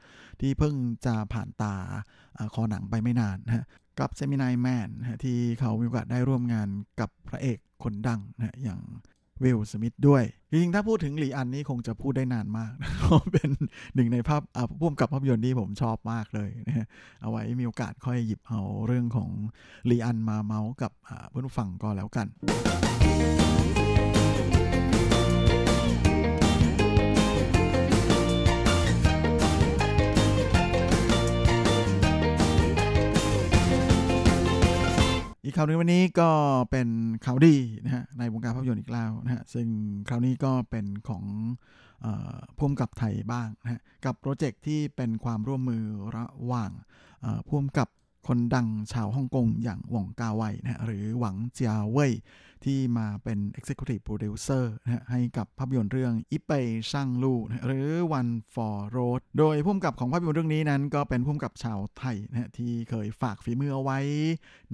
ที่เพิ่งจะผ่านตาคอหนังไปไม่นานนะฮะกับเซมินายแมนที่เขามีโอกาสได้ร่วมงานกับพระเอกคนดังนะฮะอย่าง วิลสมิธด้วย จริงๆ ถ้าพูดถึงหลีอันนี้คงจะพูดได้นานมากเพราะเป็นหนึ่งในภาพอ่าพ่วงกับภาพยนตร์ที่ผมชอบมากเลยนะเอาไว้มีโอกาสค่อยหยิบเอาเรื่องของหลีอันมาเมาส์กับอ่าเพื่อนฟังก็แล้วกัน อีกข่าวหนึงวันนี้ก็เป็นข่าวดีนะฮะในวงการภาพยนตร์อีกแล้วนะฮะซึ่งคราวนี้ก็เป็นของเอ่อพ่วมกับไทยบ้างนะฮะกับโปรเจกต์ที่เป็นความร่วมมือระหว่างเอ่อพ่วมกับ คนดังชาวฮ่องกงอย่างหว่องกาไวนะฮะหรือหวังเจียเว่ยที่มาเป็น Executive Producer นะฮะให้กับภาพยนตร์เรื่องอิเปยช่างลู่นะหรือ One for Road โดยผู้กำกับของภาพยนตร์เรื่องนี้นั้น ก็เป็นผู้กำกับชาวไทยนะฮะที่เคยฝากฝีมือเอาไว้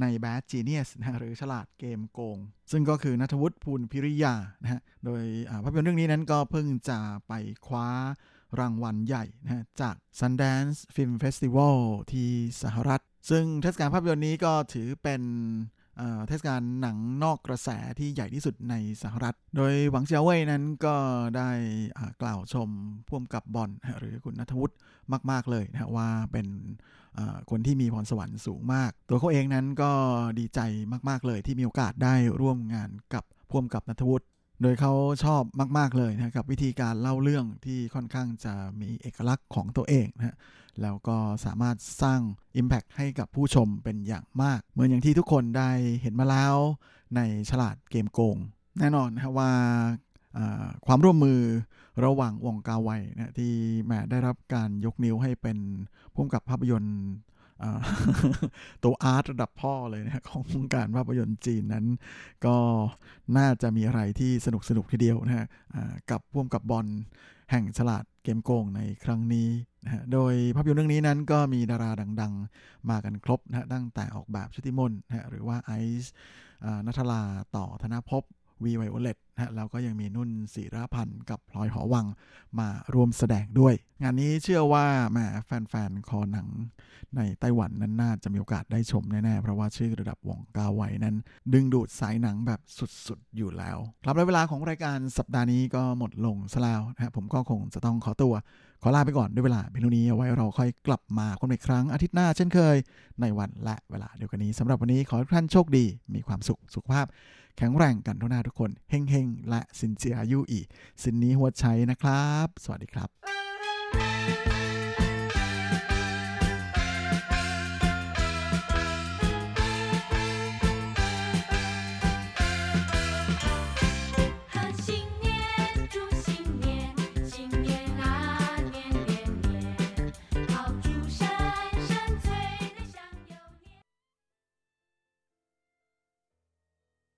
ใน Bad Genius นะหรือฉลาดเกมโกง ซึ่งก็คือนัทวุฒิภูลพิริยานะฮะโดยภาพยนตร์เรื่องนี้นั้นก็เพิ่งจะไปคว้ารางวัลใหญ่นะจาก Sundance Film Festival ที่สหรัฐ ซึ่งเทศกาลภาพยนตร์นี้ก็ถือเป็นเทศกาลหนังนอกกระแสที่ใหญ่ที่สุดในสหรัฐ โดยหวังเจียวเว่ยนั้นก็ได้กล่าวชมพ่วมกับบอลหรือคุณนัทวุฒิมาก ๆ เลยนะว่าเป็นคนที่มีพรสวรรค์สูงมาก ตัวเขาเองนั้นก็ดีใจมาก ๆ เลยที่มีโอกาสได้ร่วมงานกับพ่วมกับนัทวุฒิ โดยเขาชอบมาก ๆ เลยนะกับวิธีการเล่าเรื่องที่ค่อนข้างจะมีเอกลักษณ์ของตัวเองนะฮะแล้วก็สามารถสร้าง Impact ให้กับผู้ชมเป็นอย่างมาก เหมือนอย่างที่ทุกคนได้เห็นมาแล้วในฉลาดเกมโกง แน่นอนนะว่าความร่วมมือระหว่างวงกาไวนะที่แหมได้รับการยกนิ้วให้เป็นผู้กำกับภาพยนตร์ ตัวอาร์ตระดับพ่อเลยนะของวงการภาพยนตร์จีนนั้น ก็น่าจะมีอะไรที่สนุกสนุกทีเดียวนะฮะกับพ่วงกับบอลแห่งฉลาดเกมโกงในครั้งนี้นะฮะโดยภาพยนตร์เรื่องนี้นั้นก็มีดาราดังๆ มากันครบนะฮะตั้งแต่ออกแบบชุติมนนะฮะหรือว่าไอซ์นัทลาต่อธนภพ วีไวโอเลตนะฮะแล้วก็ยังมีนุ่นศิรพันธ์กับพลอยหอวังมาร่วมแสดงด้วย งานนี้เชื่อว่าแหมแฟนๆ คอหนังในไต้หวันนั้นน่าจะมีโอกาสได้ชมแน่ๆ เพราะว่าชื่อระดับวงกาไวนั้น ดึงดูดสายหนังแบบสุดๆ อยู่แล้ว ครับและเวลาของรายการสัปดาห์นี้ก็หมดลงซะแล้วนะผมก็คงจะต้องขอตัว ขอลาไปก่อนด้วยเวลาเพียงเท่านี้เอาไว้เราค่อยกลับมาคนอีกครั้งอาทิตย์หน้าเช่นเคย ในวันและเวลาเดียวกันนี้สำหรับวันนี้ขอให้ทุกท่านโชคดี มีความสุขสุขภาพ แข็งแรงกันทุกหน้าทุกคนเฮงเฮงๆและสินเจียอายุอีสินนี้หัวใช้นะครับ สวัสดีครับ